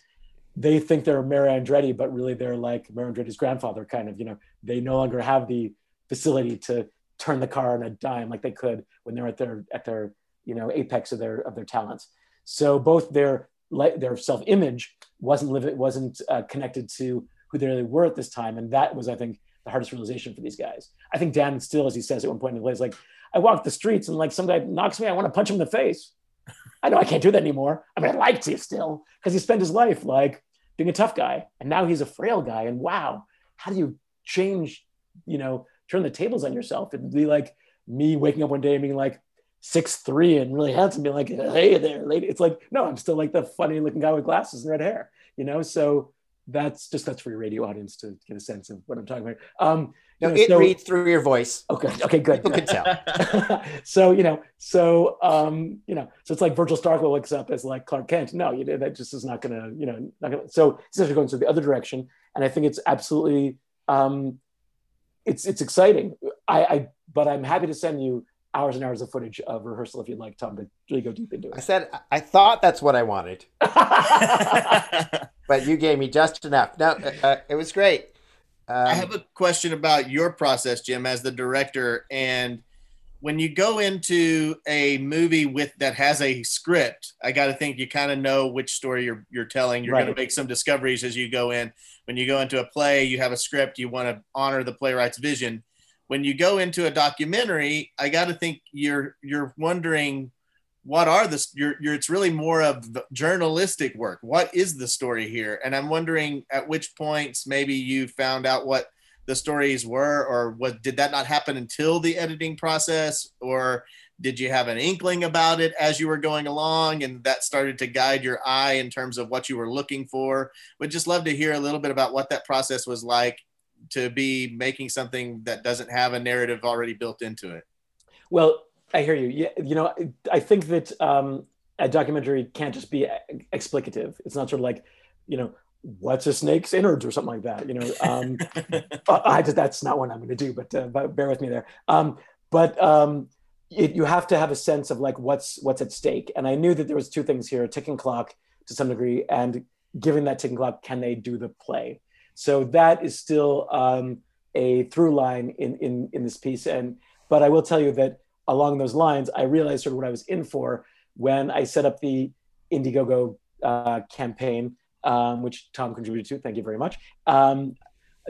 they think they're Mario Andretti, but really they're like Mario Andretti's grandfather, kind of. You know, they no longer have the facility to turn the car on a dime like they could when they're at their at their you know apex of their of their talents. So both their their self image wasn't live wasn't uh, connected to who they really were at this time, and that was I think the hardest realization for these guys. I think Dan still, as he says at one point in the play, is like, I walk the streets and like some guy knocks me, I want to punch him in the face. I know I can't do that anymore. I mean, I'd like to still, because he spent his life like being a tough guy. And now he's a frail guy. And wow, how do you change, you know, turn the tables on yourself? It'd be like me waking up one day and being like six three and really handsome, being like, hey there, lady. It's like, no, I'm still like the funny looking guy with glasses and red hair, you know? So that's just that's for your radio audience to get a sense of what I'm talking about. Um, no, know, it so, reads through your voice. Okay, okay, good. People can tell. so you know, so um, you know, so it's like Virgil Starkweather wakes up as like Clark Kent. No, you know, that just is not gonna, you know, not gonna. So it's actually going to the other direction, and I think it's absolutely, um, it's it's exciting. I, I but I'm happy to send you hours and hours of footage of rehearsal if you'd like Tom to really go deep into it. I said I thought that's what I wanted, but you gave me just enough. No, uh, uh, it was great. Um, I have a question about your process, Jim, as the director, and when you go into a movie with that has a script, I got to think you kind of know which story you're you're telling. You're right. going to make some discoveries as you go in. When you go into a play, you have a script. You want to honor the playwright's vision when you go into a documentary, I got to think you're you're wondering what are the you're, you're it's really more of journalistic work. What is the story here? And I'm wondering at which points maybe you found out what the stories were, or what did that not happen until the editing process, or did you have an inkling about it as you were going along and that started to guide your eye in terms of what you were looking for would just love to hear a little bit about what that process was like to be making something that doesn't have a narrative already built into it. Well, I hear you. Yeah, you know, I think that um, a documentary can't just be explicative. It's not sort of like, you know, what's a snake's innards or something like that. You know, um, I just that's not what I'm going to do. But, uh, but bear with me there. Um, but um, it, you have to have a sense of like what's what's at stake. And I knew that there was two things here: a ticking clock to some degree, and given that ticking clock, can they do the play? So that is still um, a through line in, in, in this piece. And but I will tell you that along those lines, I realized sort of what I was in for when I set up the Indiegogo uh, campaign, um, which Tom contributed to. Thank you very much. Um,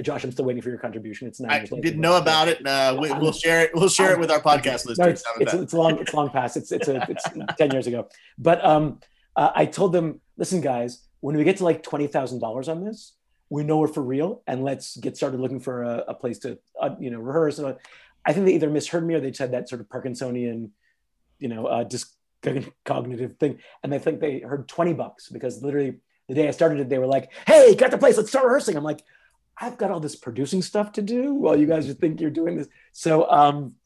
Josh, I'm still waiting for your contribution. It's nine I didn't know about it. Uh, we, will share it. We'll share it with our podcast listeners. No, it's, it's, it's, long. It's long past. It's it's a, it's ten years ago. But um, uh, I told them, listen, guys, when we get to like twenty thousand dollars on this, we know we're for real and let's get started looking for a, a place to uh, you know rehearse. And i think they either misheard me or they said that sort of parkinsonian you know uh, dis- cognitive thing. And i think they heard 20 bucks because literally the day i started it they were like hey got the place let's start rehearsing. I'm like i've got all this producing stuff to do while you guys think you're doing this. So um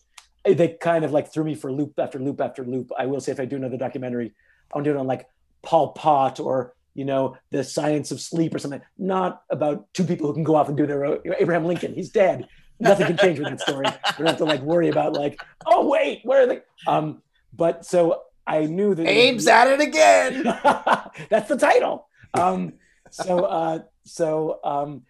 they kind of like threw me for loop after loop after loop. I will say if i do another documentary i want to do it on like Pol Pot or you know, the science of sleep or something, not about two people who can go off and do their own, Abraham Lincoln, he's dead. Nothing can change with that story. We don't have to like worry about like, oh wait, where are they? Um, but so I knew that Abe's at it again. That's the title. Um, so uh, so um,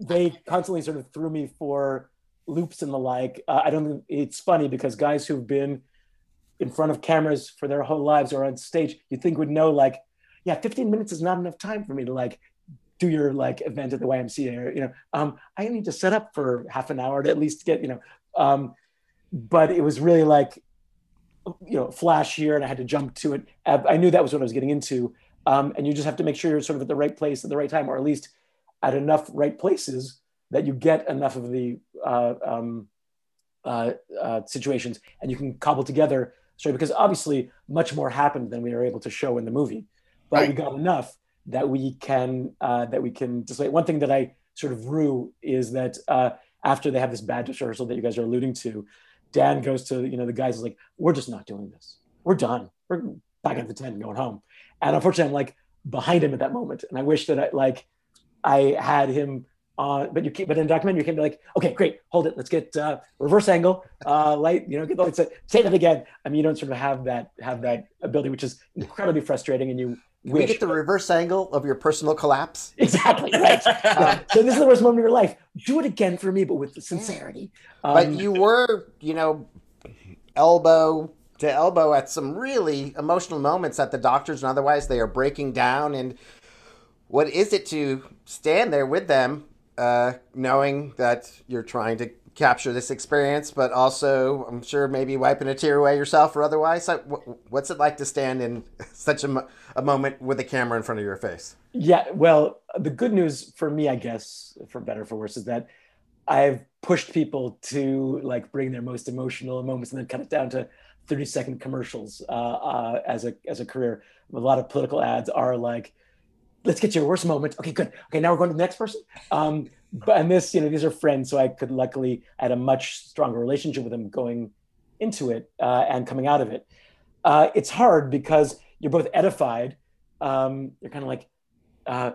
they constantly sort of threw me for loops and the like. Uh, I don't. Think it's funny because guys who've been in front of cameras for their whole lives or on stage, you think would know like yeah, 15 minutes is not enough time for me to like do your like event at the YMCA or, you know, um, I need to set up for half an hour to at least get, you know, um, but it was really like, you know, flash here and I had to jump to it. I knew that was what I was getting into. Um, and you just have to make sure you're sort of at the right place at the right time, or at least at enough right places that you get enough of the uh, um, uh, uh, situations and you can cobble together story because obviously much more happened than we were able to show in the movie right. we got enough that we can uh, that we can display. One thing that I sort of rue is that uh, after they have this bad rehearsal that you guys are alluding to, Dan goes to you know the guys is like, we're just not doing this. We're done. We're back at the tent going home. And unfortunately, I'm like behind him at that moment, and I wish that I like I had him uh, but you keep, but in documentary, you can be like, okay, great, hold it. Let's get uh, reverse angle, uh, light, you know, get the lights. Say that again. I mean, you don't sort of have that, have that ability, which is incredibly frustrating. And you can wish. we get the reverse angle of your personal collapse? Exactly. Right. yeah. So this is the worst moment of your life. Do it again for me, but with sincerity. Um, but you were, you know, elbow to elbow at some really emotional moments at the doctors and otherwise they are breaking down. And what is it to stand there with them uh, knowing that you're trying to capture this experience, but also I'm sure maybe wiping a tear away yourself or otherwise. What's it like to stand in such a, a moment with a camera in front of your face? Yeah, well, the good news for me, I guess, for better or for worse, is that I've pushed people to like bring their most emotional moments and then cut it down to 30 second commercials uh, uh, as a as a career. A lot of political ads are like let's get your worst moment. Okay, good. Okay, now we're going to the next person. Um, but and this, you know, these are friends, so I could luckily had a much stronger relationship with them going into it uh, and coming out of it. Uh, it's hard because you're both edified. Um, you're kind of like, uh,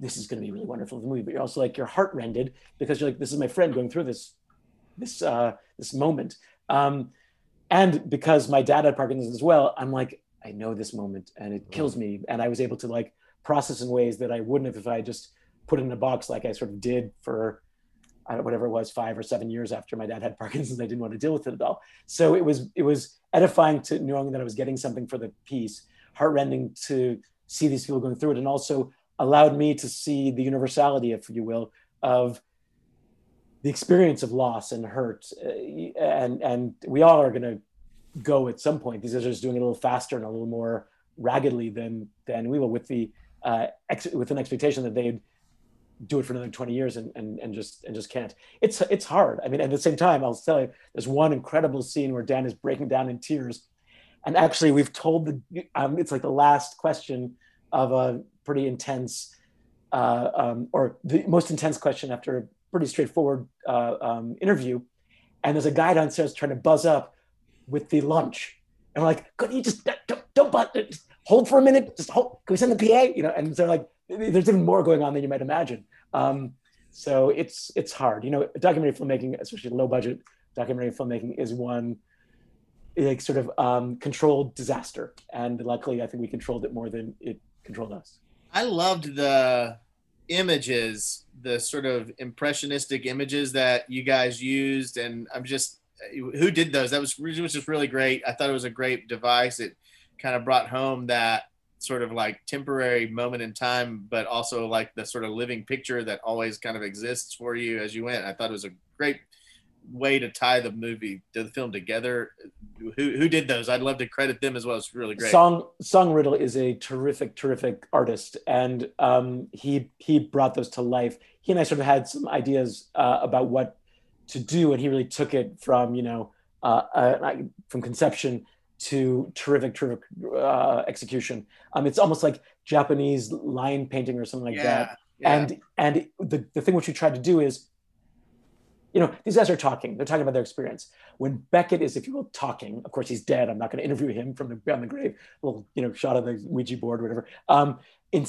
this is going to be really wonderful the movie, but you're also like you're heart rended because you're like, this is my friend going through this this uh, this moment. Um, and because my dad had Parkinson's as well, I'm like, I know this moment and it kills me. And I was able to like process in ways that I wouldn't have if I just put it in a box like I sort of did for whatever it was, five or seven years after my dad had Parkinson's. I didn't want to deal with it at all. So it was it was edifying to knowing that I was getting something for the piece, heartrending to see these people going through it, and also allowed me to see the universality, if you will, of the experience of loss and hurt. Uh, and and we all are going to go at some point. These are just doing it a little faster and a little more raggedly than than we will, with the uh, ex- with an expectation that they'd do it for another 20 years and, and and just and just can't. It's it's hard. I mean, at the same time, I'll tell you, there's one incredible scene where Dan is breaking down in tears, and actually, we've told the um, it's like the last question of a pretty intense, uh, um, or the most intense question after a pretty straightforward uh, um, interview, and there's a guy downstairs trying to buzz up with the lunch, and we're like, could you just don't don't just hold for a minute, just hold. Can we send the PA? You know, and they're like, there's even more going on than you might imagine. Um, so it's it's hard. You know, documentary filmmaking, especially low budget documentary filmmaking, is one like sort of um, controlled disaster, and luckily, I think we controlled it more than it controlled us. I loved the images, the sort of impressionistic images that you guys used, and I'm just who did those? That was was just really great. I thought it was a great device. It kind of brought home that sort of like temporary moment in time, but also like the sort of living picture that always kind of exists for you as you went. I thought it was a great way to tie the movie the film together. Who who did those? I'd love to credit them as well. It's really great. Song Song Riddle is a terrific, terrific artist, and um, he he brought those to life. He and I sort of had some ideas uh, about what to do, and he really took it from you know uh, uh, from conception to terrific, terrific uh, execution. Um, it's almost like Japanese line painting or something like yeah, that. Yeah. And and the, the thing which we tried to do is, you know, these guys are talking. They're talking about their experience. When Beckett is, if you will, talking. Of course, he's dead. I'm not going to interview him from the beyond the grave. A little, you know, shot of the Ouija board, or whatever. Um,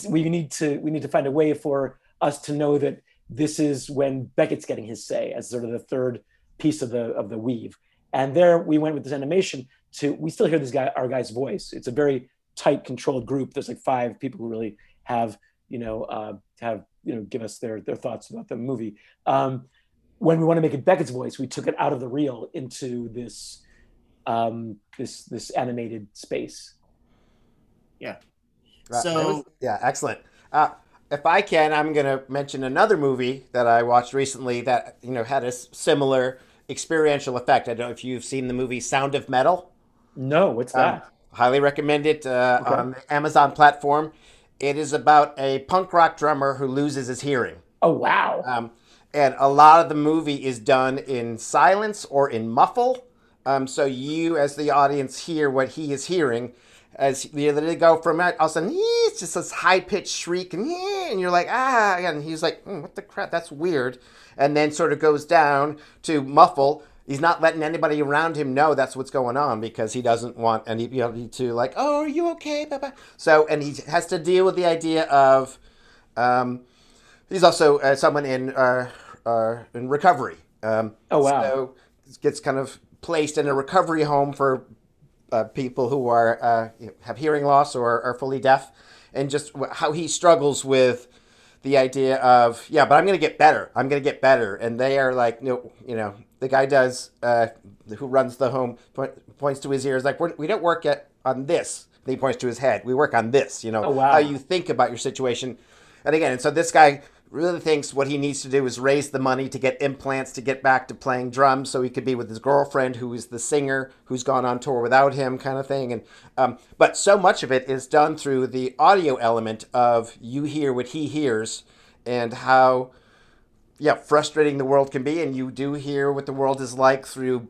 we need to we need to find a way for us to know that this is when Beckett's getting his say as sort of the third piece of the of the weave. And there we went with this animation to we still hear this guy our guy's voice it's a very tight controlled group there's like five people who really have you know uh, have you know give us their their thoughts about the movie um, when we want to make it beckett's voice we took it out of the reel into this um, this this animated space yeah Right. so was, yeah excellent uh, if I can, I'm going to mention another movie that I watched recently that you know had a similar experiential effect. I don't know if you've seen the movie Sound of Metal. No, what's um, that? Um, highly recommend it uh, okay. on the Amazon platform. It is about a punk rock drummer who loses his hearing. Oh wow! Um, and a lot of the movie is done in silence or in muffle, um, so you, as the audience, hear what he is hearing. As you they go from that, all of a sudden, it's just this high pitched shriek, and, and you're like, ah, and he's like, mm, what the crap? That's weird. And then sort of goes down to muffle, he's not letting anybody around him know that's what's going on because he doesn't want anybody to like, oh, are you okay? Bye-bye. So, and he has to deal with the idea of, um, he's also uh, someone in uh, uh, in recovery. Um, oh wow! So gets kind of placed in a recovery home for uh, people who are uh, have hearing loss or are fully deaf, and just how he struggles with the idea of yeah, but I'm going to get better. I'm going to get better, and they are like, no, you know, the guy does uh, who runs the home point, points to his ears like We're, we do not work at on this. And he points to his head. We work on this. You know oh, wow. how you think about your situation. And again, and so this guy really thinks what he needs to do is raise the money to get implants to get back to playing drums so he could be with his girlfriend who is the singer who's gone on tour without him kind of thing and um, but so much of it is done through the audio element of you hear what he hears and how yeah, frustrating the world can be, and you do hear what the world is like through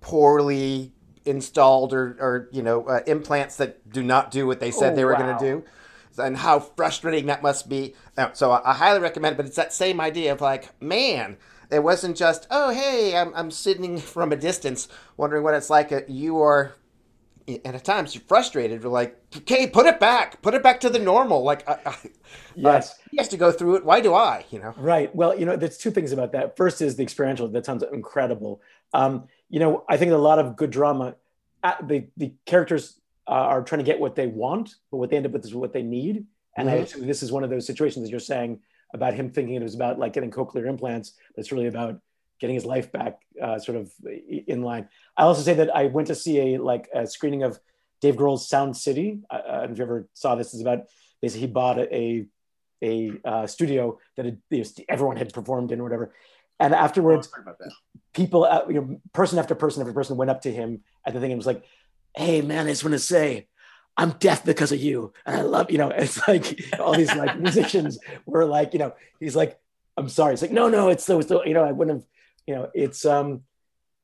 poorly installed or, or you know uh, implants that do not do what they said oh, they were wow. going to do. and how frustrating that must be. So I, I highly recommend it. But it's that same idea of like, man, it wasn't just, oh, hey, I'm, I'm sitting from a distance wondering what it's like. Uh, you are, and at times you're frustrated. You're like, okay, put it back, put it back to the normal. Like, uh, yes, uh, he has to go through it. Why do I? You know, right? Well, you know, there's two things about that. First is the experiential. That sounds incredible. Um, you know, I think a lot of good drama, uh, the the characters uh, are trying to get what they want, but what they end up with is what they need. And mm-hmm. I assume this is one of those situations that you're saying about him thinking it was about like getting cochlear implants, but it's really about getting his life back, uh, sort of in line. I also say that I went to see a like a screening of Dave Grohl's Sound City. I, I don't know if you ever saw this. It's about basically he bought a a, a uh, studio that had, you know, everyone had performed in or whatever. And afterwards, people, uh, you know, person after person after person went up to him at the thing and was like, "Hey, man, I just want to say, I'm deaf because of you. And I love, you know, it's like all these like musicians were like, you know, he's like, I'm sorry. It's like, no, no, it's so, so, you know, I wouldn't have, you know, it's, um,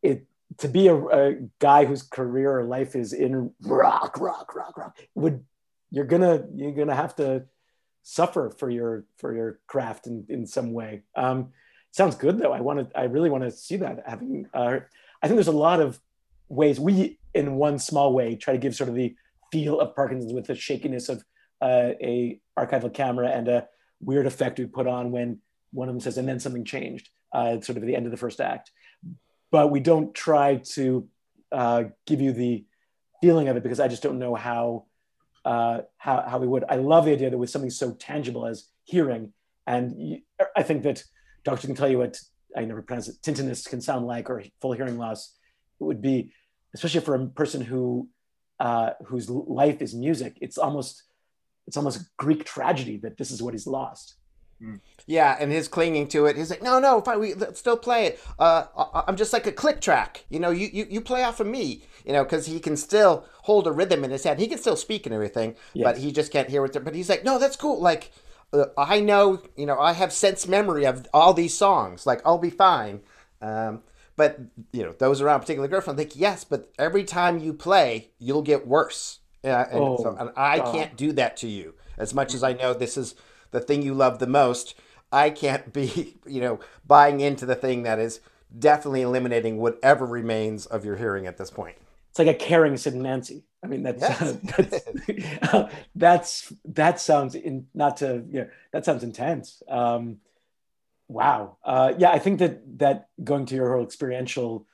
it, to be a, a guy whose career or life is in rock, rock, rock, rock, would, you're gonna, you're gonna have to suffer for your, for your craft in, in some way. Um, sounds good though. I want to, I really want to see that having, uh, I think there's a lot of ways we, in one small way, try to give sort of the feel of Parkinson's with the shakiness of uh, a archival camera and a weird effect we put on when one of them says, and then something changed, uh, sort of at the end of the first act. But we don't try to uh, give you the feeling of it because I just don't know how, uh, how, how we would. I love the idea that with something so tangible as hearing, and I think that doctors can tell you what, I never pronounce it, tinnitus can sound like or full hearing loss. It would be, especially for a person who uh, whose life is music, it's almost it's almost Greek tragedy that this is what he's lost. Hmm. Yeah, and his clinging to it. He's like, no, no, fine, we still play it. Uh, I'm just like a click track. You know, you, you, you play off of me. You know, because he can still hold a rhythm in his head. He can still speak and everything, yes. but he just can't hear it. But he's like, no, that's cool. Like, uh, I know, you know, I have sense memory of all these songs. Like, I'll be fine. Um, but you know, those around a particular girlfriend think yes, but every time you play, you'll get worse. Yeah, and, oh, so, and I God. can't do that to you. As much as I know this is the thing you love the most, I can't be, you know, buying into the thing that is definitely eliminating whatever remains of your hearing at this point. It's like a caring Sid and Nancy. I mean, that's yes. uh, that's, uh, that's that sounds in not to you know that sounds intense. Um, Wow. Uh, yeah, I think that that going to your whole experiential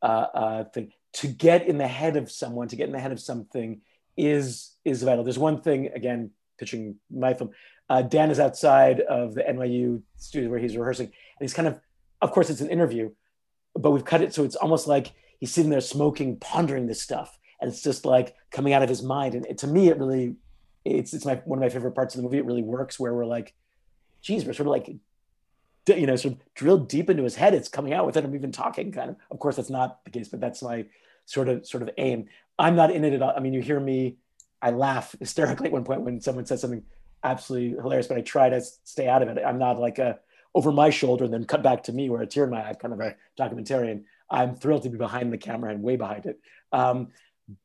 uh, uh, thing to get in the head of someone, to get in the head of something, is is vital. There's one thing again, pitching my film. Uh, Dan is outside of the NYU studio where he's rehearsing, and he's kind of, of course, it's an interview, but we've cut it so it's almost like he's sitting there smoking, pondering this stuff, and it's just like coming out of his mind. And it, to me, it really, it's it's my one of my favorite parts of the movie. It really works where we're like, geez, we're sort of like you know, sort of drilled deep into his head. It's coming out without him even talking. Kind of. Of course, that's not the case, but that's my sort of sort of aim. I'm not in it at all. I mean, you hear me. I laugh hysterically at one point when someone says something absolutely hilarious, but I try to stay out of it. I'm not like a over my shoulder and then cut back to me where a tear in my eye, kind of a documentarian. I'm thrilled to be behind the camera and way behind it. Um,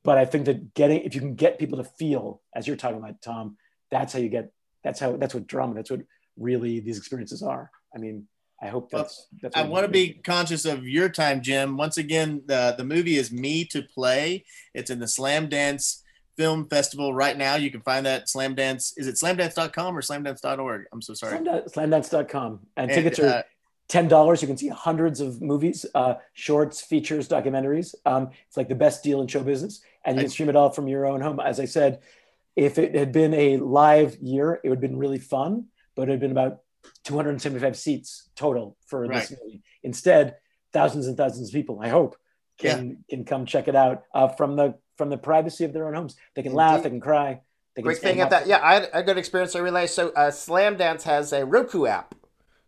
but I think that getting, if you can get people to feel, as you're talking about, Tom, that's how you get. That's how. That's what drama. That's what really these experiences are. I mean, I hope that's. that's I want to be conscious of your time, Jim. Once again, the the movie is Me to Play. It's in the Slamdance Film Festival right now. You can find that Slamdance. Is it slamdance.com or slamdance.org? I'm so sorry. Slamdance.com. And, and tickets are uh, ten dollars. You can see hundreds of movies, uh, shorts, features, documentaries. Um, it's like the best deal in show business, and you can stream it all from your own home. As I said, if it had been a live year, it would have been really fun, but it had been about 275 seats total for right. this movie. Instead, thousands and thousands of people, I hope, can yeah. can come check it out uh, from the from the privacy of their own homes. They can Indeed. laugh, they can cry. They Great thing at that, yeah, I had a good experience. I realized so uh, Slamdance has a Roku app,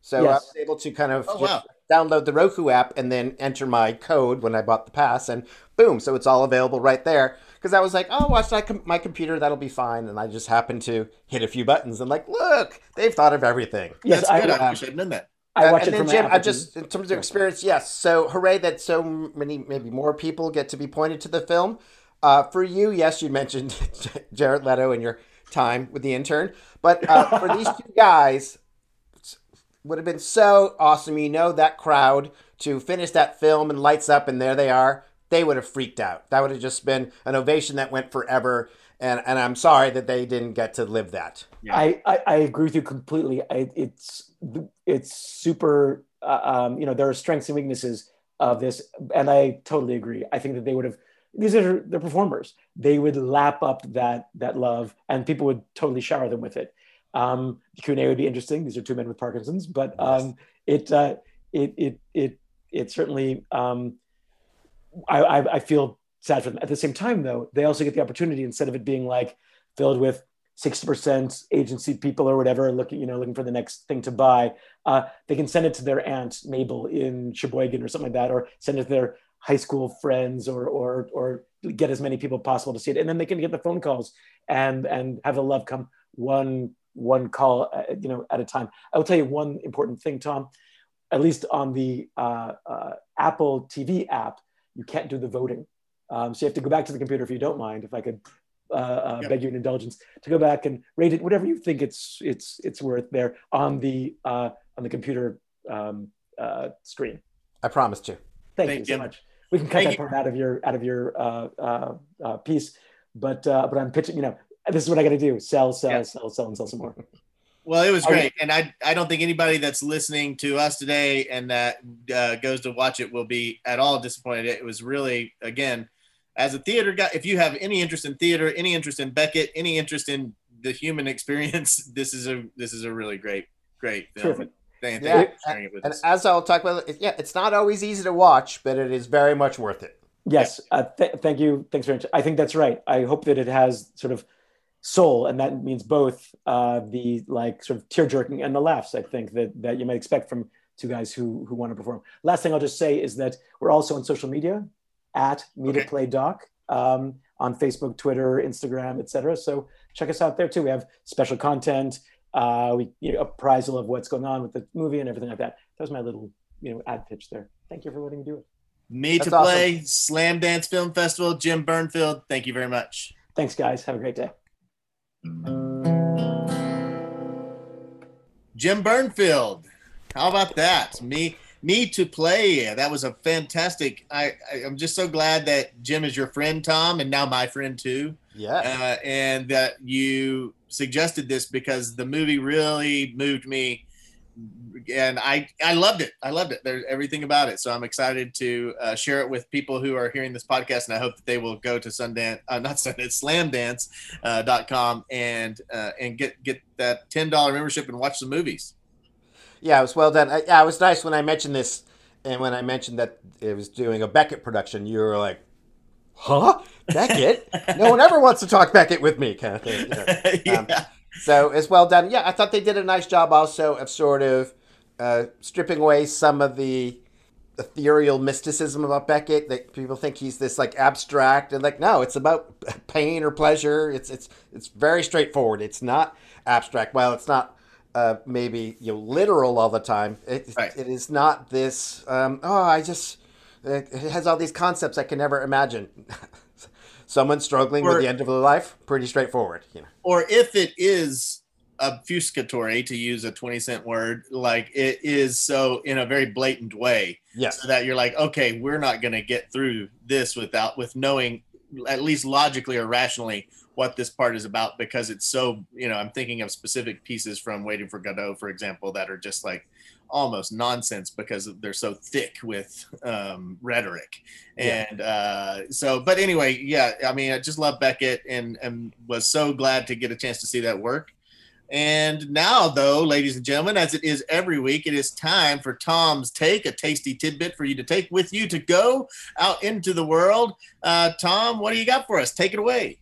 so yes. I was able to kind of oh, wow. download the Roku app and then enter my code when I bought the pass, and boom, so it's all available right there because I was like, oh, watch my, com- my computer, that'll be fine. And I just happened to hit a few buttons and like, look, they've thought of everything. Yes, That's I, good. I wish I'd known that. I watch and it then Jim, I just in terms of experience, yes. So hooray that so many, maybe more people get to be pointed to the film. Uh, for you, yes, you mentioned Jared Leto and your time with the intern. But uh, for these two guys, would have been so awesome. You know that crowd to finish that film and lights up, and there they are. They would have freaked out. That would have just been an ovation that went forever. And and I'm sorry that they didn't get to live that. Yeah. I, I, I agree with you completely. I, it's it's super. Uh, um, you know, there are strengths and weaknesses of this, and I totally agree. I think that they would have. These are the performers. They would lap up that that love, and people would totally shower them with it. Um, the Q&A would be interesting. These are two men with Parkinson's, but um, it, uh, it, it, it, it certainly, um, I, I, I feel sad for them. At the same time, though, they also get the opportunity instead of it being like filled with 60% agency people or whatever looking, you know, looking for the next thing to buy. Uh, they can send it to their aunt Mabel in Sheboygan or something like that, or send it to their high school friends or or or get as many people possible to see it. And then they can get the phone calls and and have the love come one one call, uh, you know, at a time. I will tell you one important thing, Tom. At least on the uh, uh, Apple TV app, you can't do the voting. Um, so you have to go back to the computer if you don't mind. If I could uh, uh, yep. beg you an indulgence to go back and rate it whatever you think it's it's it's worth there on the uh, on the computer um, screen. I promised you. Thank, Thank you, you so much. We can cut Thank that you. part out of your out of your uh, uh, uh, piece, but but I'm pitching. You know, this is what I got to do: sell, sell, yeah. sell, sell, and sell some more. Well, it was great, and I I don't think anybody that's listening to us today and that uh, goes to watch it will be at all disappointed. It was really again, as a theater guy, if you have any interest in theater, any interest in Beckett, any interest in the human experience, this is a this is a really great great film. Terrific. Thank, yeah, and, and as I'll talk about, it, yeah, it's not always easy to watch, but it is very much worth it. Yes, uh, th- thank you. Thanks very much. I think that's right. I hope that it has sort of soul, and that means both uh, the like sort of tear jerking and the laughs. I think that that you might expect from two guys who who want to perform. Last thing I'll just say is that we're also on social media at Me to Play Doc um, on Facebook, Twitter, Instagram, etc. So check us out there too. We have special content. Uh, we you know, appraisal of what's going on with the movie and everything like that. That was my little you know ad pitch there. Thank you for letting me do it. Me That's to play awesome. Slamdance Film Festival. Jim Bernfeld. Thank you very much. Thanks, guys. Have a great day. Jim Bernfeld. How about that? Me me to play. That was a fantastic. I, I am just so glad that Jim is your friend, Tom, and now my friend too. Yeah. Uh, and that you suggested this because the movie really moved me and I I loved it. I loved it. There's everything about it. So I'm excited to uh, share it with people who are hearing this podcast, and I hope that they will go to Sundance, uh, not Sundance, SlamDance.com uh, and uh, and get get that ten dollar membership and watch the movies. Yeah, it was well done. Yeah, it was nice when I mentioned this, and when I mentioned that it was doing a Beckett production, you were like, "Huh, Beckett? no one ever wants to talk Beckett with me," kind of thing. You know? yeah. Um, so it's well done. Yeah, I thought they did a nice job also of sort of uh, stripping away some of the ethereal mysticism about Beckett. That people think he's this like abstract and like no, it's about pain or pleasure. It's it's it's very straightforward. It's not abstract. Well, it's not uh, maybe you know literal all the time, it, right. it is not this. Um, oh, I just it has all these concepts I can never imagine. someone struggling or, with the end of their life, pretty straightforward, you know. Or if it is obfuscatory, to use a 20 cent word, like it is so in a very blatant way. Yes. So that you're like, okay, we're not going to get through this without, with knowing at least logically or rationally what this part is about because it's so, you know, I'm thinking of specific pieces from Waiting for Godot, for example, that are just like, almost nonsense because they're so thick with um, rhetoric. And uh, so, but anyway, yeah, I mean, I just love Beckett and, and was so glad to get a chance to see that work. And now, though, ladies and gentlemen, as it is every week, it is time for Tom's Take, a tasty tidbit for you to take with you to go out into the world. Uh, Tom, what do you got for us? Take it away.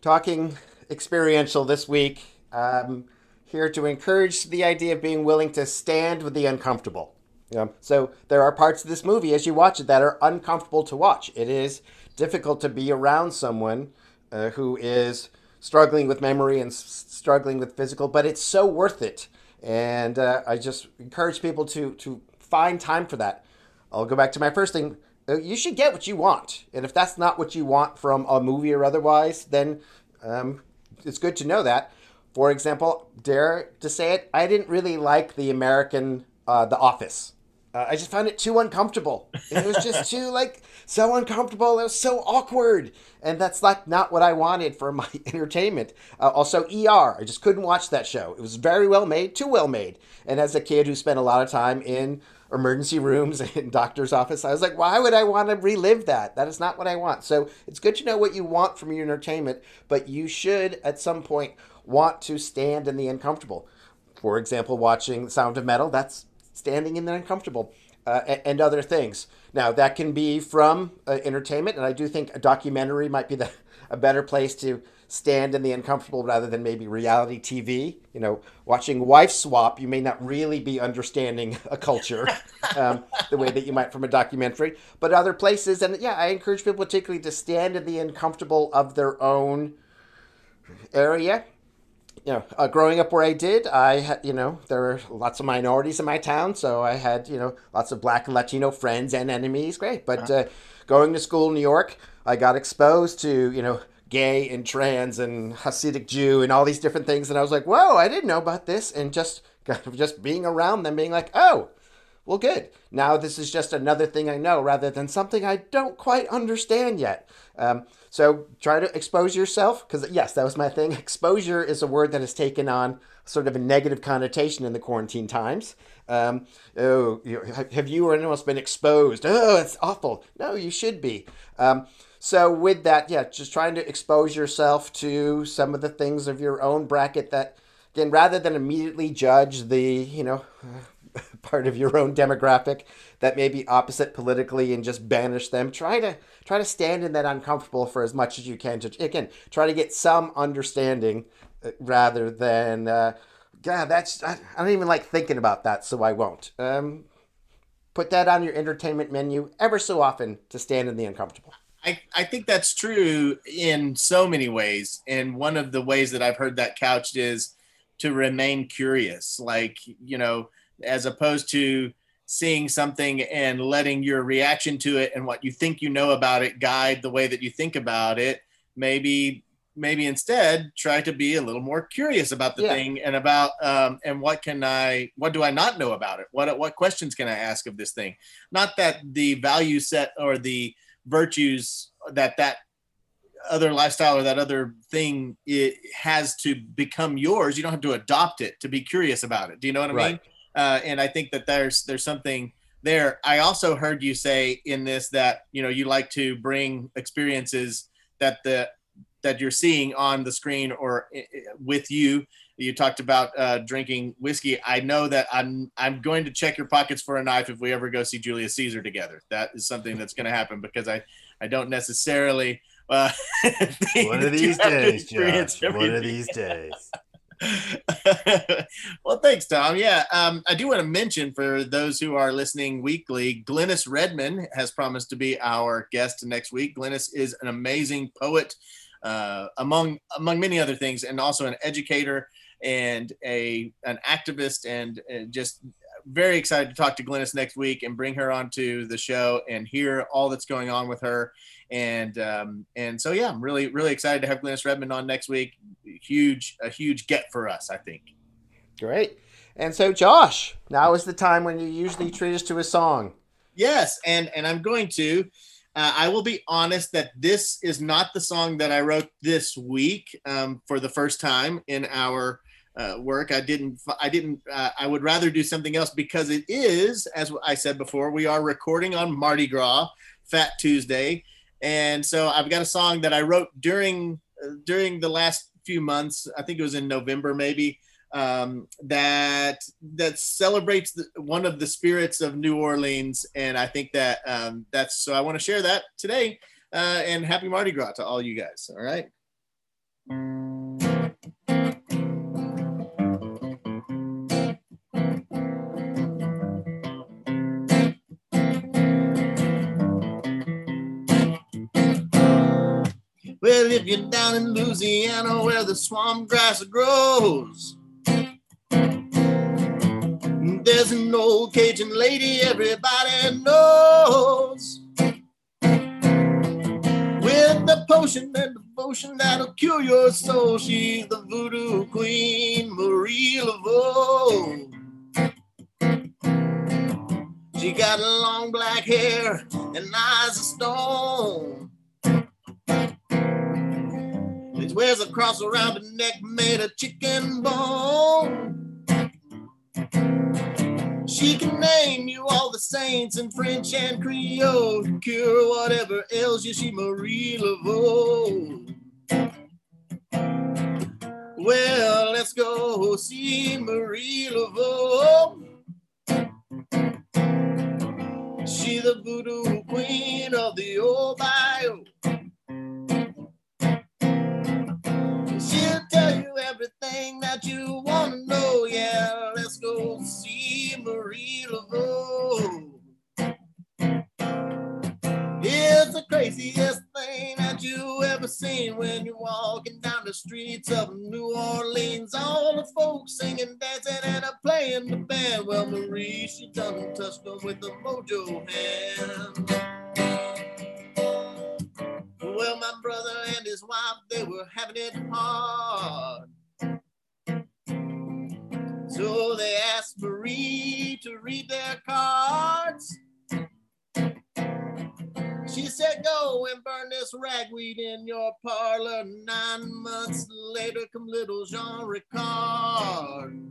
Talking experiential this week. Um, here to encourage the idea of being willing to stand with the uncomfortable. Yeah. so there are parts of this movie as you watch it that are uncomfortable to watch. It is difficult to be around someone uh, who is struggling with memory and s- struggling with physical, but it's so worth it. And uh, I just encourage people to to find time for that. I'll go back to my first thing. uh, you should get what you want. And if that's not what you want from a movie or otherwise, then um, it's good to know that. For example, dare to say it, I didn't really like the American uh, The Office. Uh, I just found it too uncomfortable. It was just too like so uncomfortable. It was so awkward, and that's like not what I wanted for my entertainment. Uh, also, ER. I just couldn't watch that show. It was very well made, too well made. And as a kid who spent a lot of time in emergency rooms and doctor's office, I was like, why would I want to relive that? That is not what I want. So it's good to know what you want from your entertainment, but you should at some point want to stand in the uncomfortable. For example, watching Sound of Metal. That's standing in the uncomfortable, uh, and, and, other things. Now, that can be from uh, entertainment, and I do think a documentary might be the, a better place to stand in the uncomfortable rather than maybe reality TV. You know, watching Wife Swap, you may not really be understanding a culture um, the way that you might from a documentary, but other places. And yeah, I encourage people particularly to stand in the uncomfortable of their own area you know, uh, growing up where I did, I had, you know, there were lots of minorities in my town, so I had, you know, lots of black and Latino friends and enemies. Great, but uh, going to school in New York, I got exposed to, you know, gay and trans and Hasidic Jew and all these different things, and I was like, whoa, I didn't know about this, and just just being around them, being like, oh, well, good. Now this is just another thing I know rather than something I don't quite understand yet. Um, so try to expose yourself because, yes, that was my thing. Exposure is a word that has taken on sort of a negative connotation in the quarantine times. Um, oh, have you or anyone else been exposed? Oh, it's awful. No, you should be. Um, so with that, yeah, just trying to expose yourself to some of the things of your own bracket that, again, rather than immediately judge the, you know, part of your own demographic that may be opposite politically and just banish them try to try to stand in that uncomfortable for as much as you can to again try to get some understanding uh, rather than uh, god that's I, I, don't even like thinking about that so i won't um, put that on your entertainment menu ever so often to stand in the uncomfortable I, I think that's true in so many ways. And one of the ways that I've heard that couched is to remain curious. Like, you know, as opposed to seeing something and letting your reaction to it and what you think you know about it guide the way that you think about it. Maybe maybe instead try to be a little more curious about the yeah. thing and about um, and what can i what do i not know about it? What what questions can i ask of this thing? Not that the value set or the virtues that that other lifestyle or that other thing it has to become yours you don't have to adopt it to be curious about it. Do you know what i right. mean uh, and I think that there's there's something there. I also heard you say in this that you know you like to bring experiences that the that you're seeing on the screen or with you. You talked about uh, drinking whiskey. I know that I'm I'm going to check your pockets for a knife if we ever go see Julius Caesar together. That is something that's going to happen because I I don't necessarily. Uh, one of these days, Josh. One of these days. well, thanks, Tom. Yeah, um, I do want to mention for those who are listening weekly, Glenis Redmond has promised to be our guest next week. Glenis is an amazing poet, uh, among among many other things, and also an educator and a an activist, and, and just very excited to talk to Glenis next week and bring her onto the show and hear all that's going on with her and um, and so yeah, I'm really really excited to have Glenis Redmond on next week. Huge a huge get for us, I think. Great. And so Josh, now is the time when you usually treat us to a song. Yes, and and I'm going to. Uh, I will be honest that this is not the song that I wrote this week um, for the first time in our uh, work. I didn't. I didn't. Uh, I would rather do something else because it is, as I said before, we are recording on Mardi Gras, Fat Tuesday, and so I've got a song that I wrote during during the last few months. I think it was in November, maybe. Um, that that celebrates the, one of the spirits of New Orleans, and I think that um, that's so. I want to share that today. Uh, and happy Mardi Gras to all you guys. All right. If you're down in Louisiana where the swamp grass grows, there's an old Cajun lady everybody knows. With the potion and devotion that'll cure your soul. She's the voodoo queen, Marie Laveau. She got long black hair and eyes of stone. Wears a cross around her neck made of chicken bone. She can name you all the saints in French and Creole, cure whatever ails you. She Marie Laveau. Well, let's go see Marie Laveau. She the voodoo queen of the old bayou. That you want to know. Yeah, let's go see Marie Laveau. It's the craziest thing that you ever seen when you're walking down the streets of New Orleans. All the folks singing, dancing, and a playing the band. Well, Marie, she done touched them with the mojo hand. Ragweed in your parlor. Nine months later, come little Jean Ricard.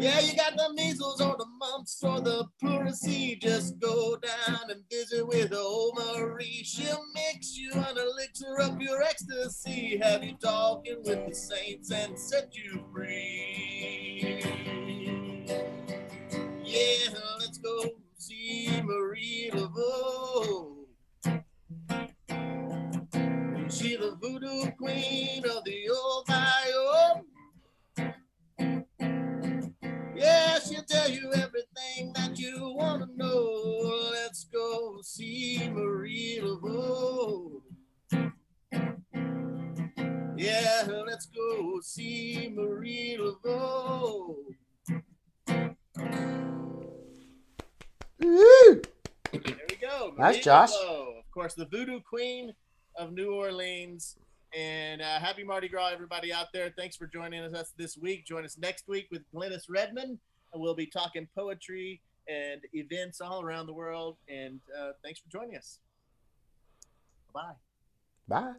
Yeah, you got the measles or the mumps or the pleurisy. Just go down and visit with old Marie. She'll mix you an elixir up your ecstasy. Have you talking with the saints and set you free. Yeah, let's go see Marie Laveau. She the voodoo queen of the old Bayou. Yeah, she'll tell you everything that you want to know. Let's go see Marie Laveau. Yeah, let's go see Marie Laveau. There we go. Nice, Josh. Laveau. Of course, the voodoo queen of New Orleans. And uh, happy Mardi Gras, everybody out there. Thanks for joining us this week. Join us next week with Glenis Redmond. And we'll be talking poetry and events all around the world. And uh, thanks for joining us. Bye. Bye.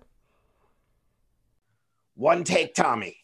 One take, Tommy.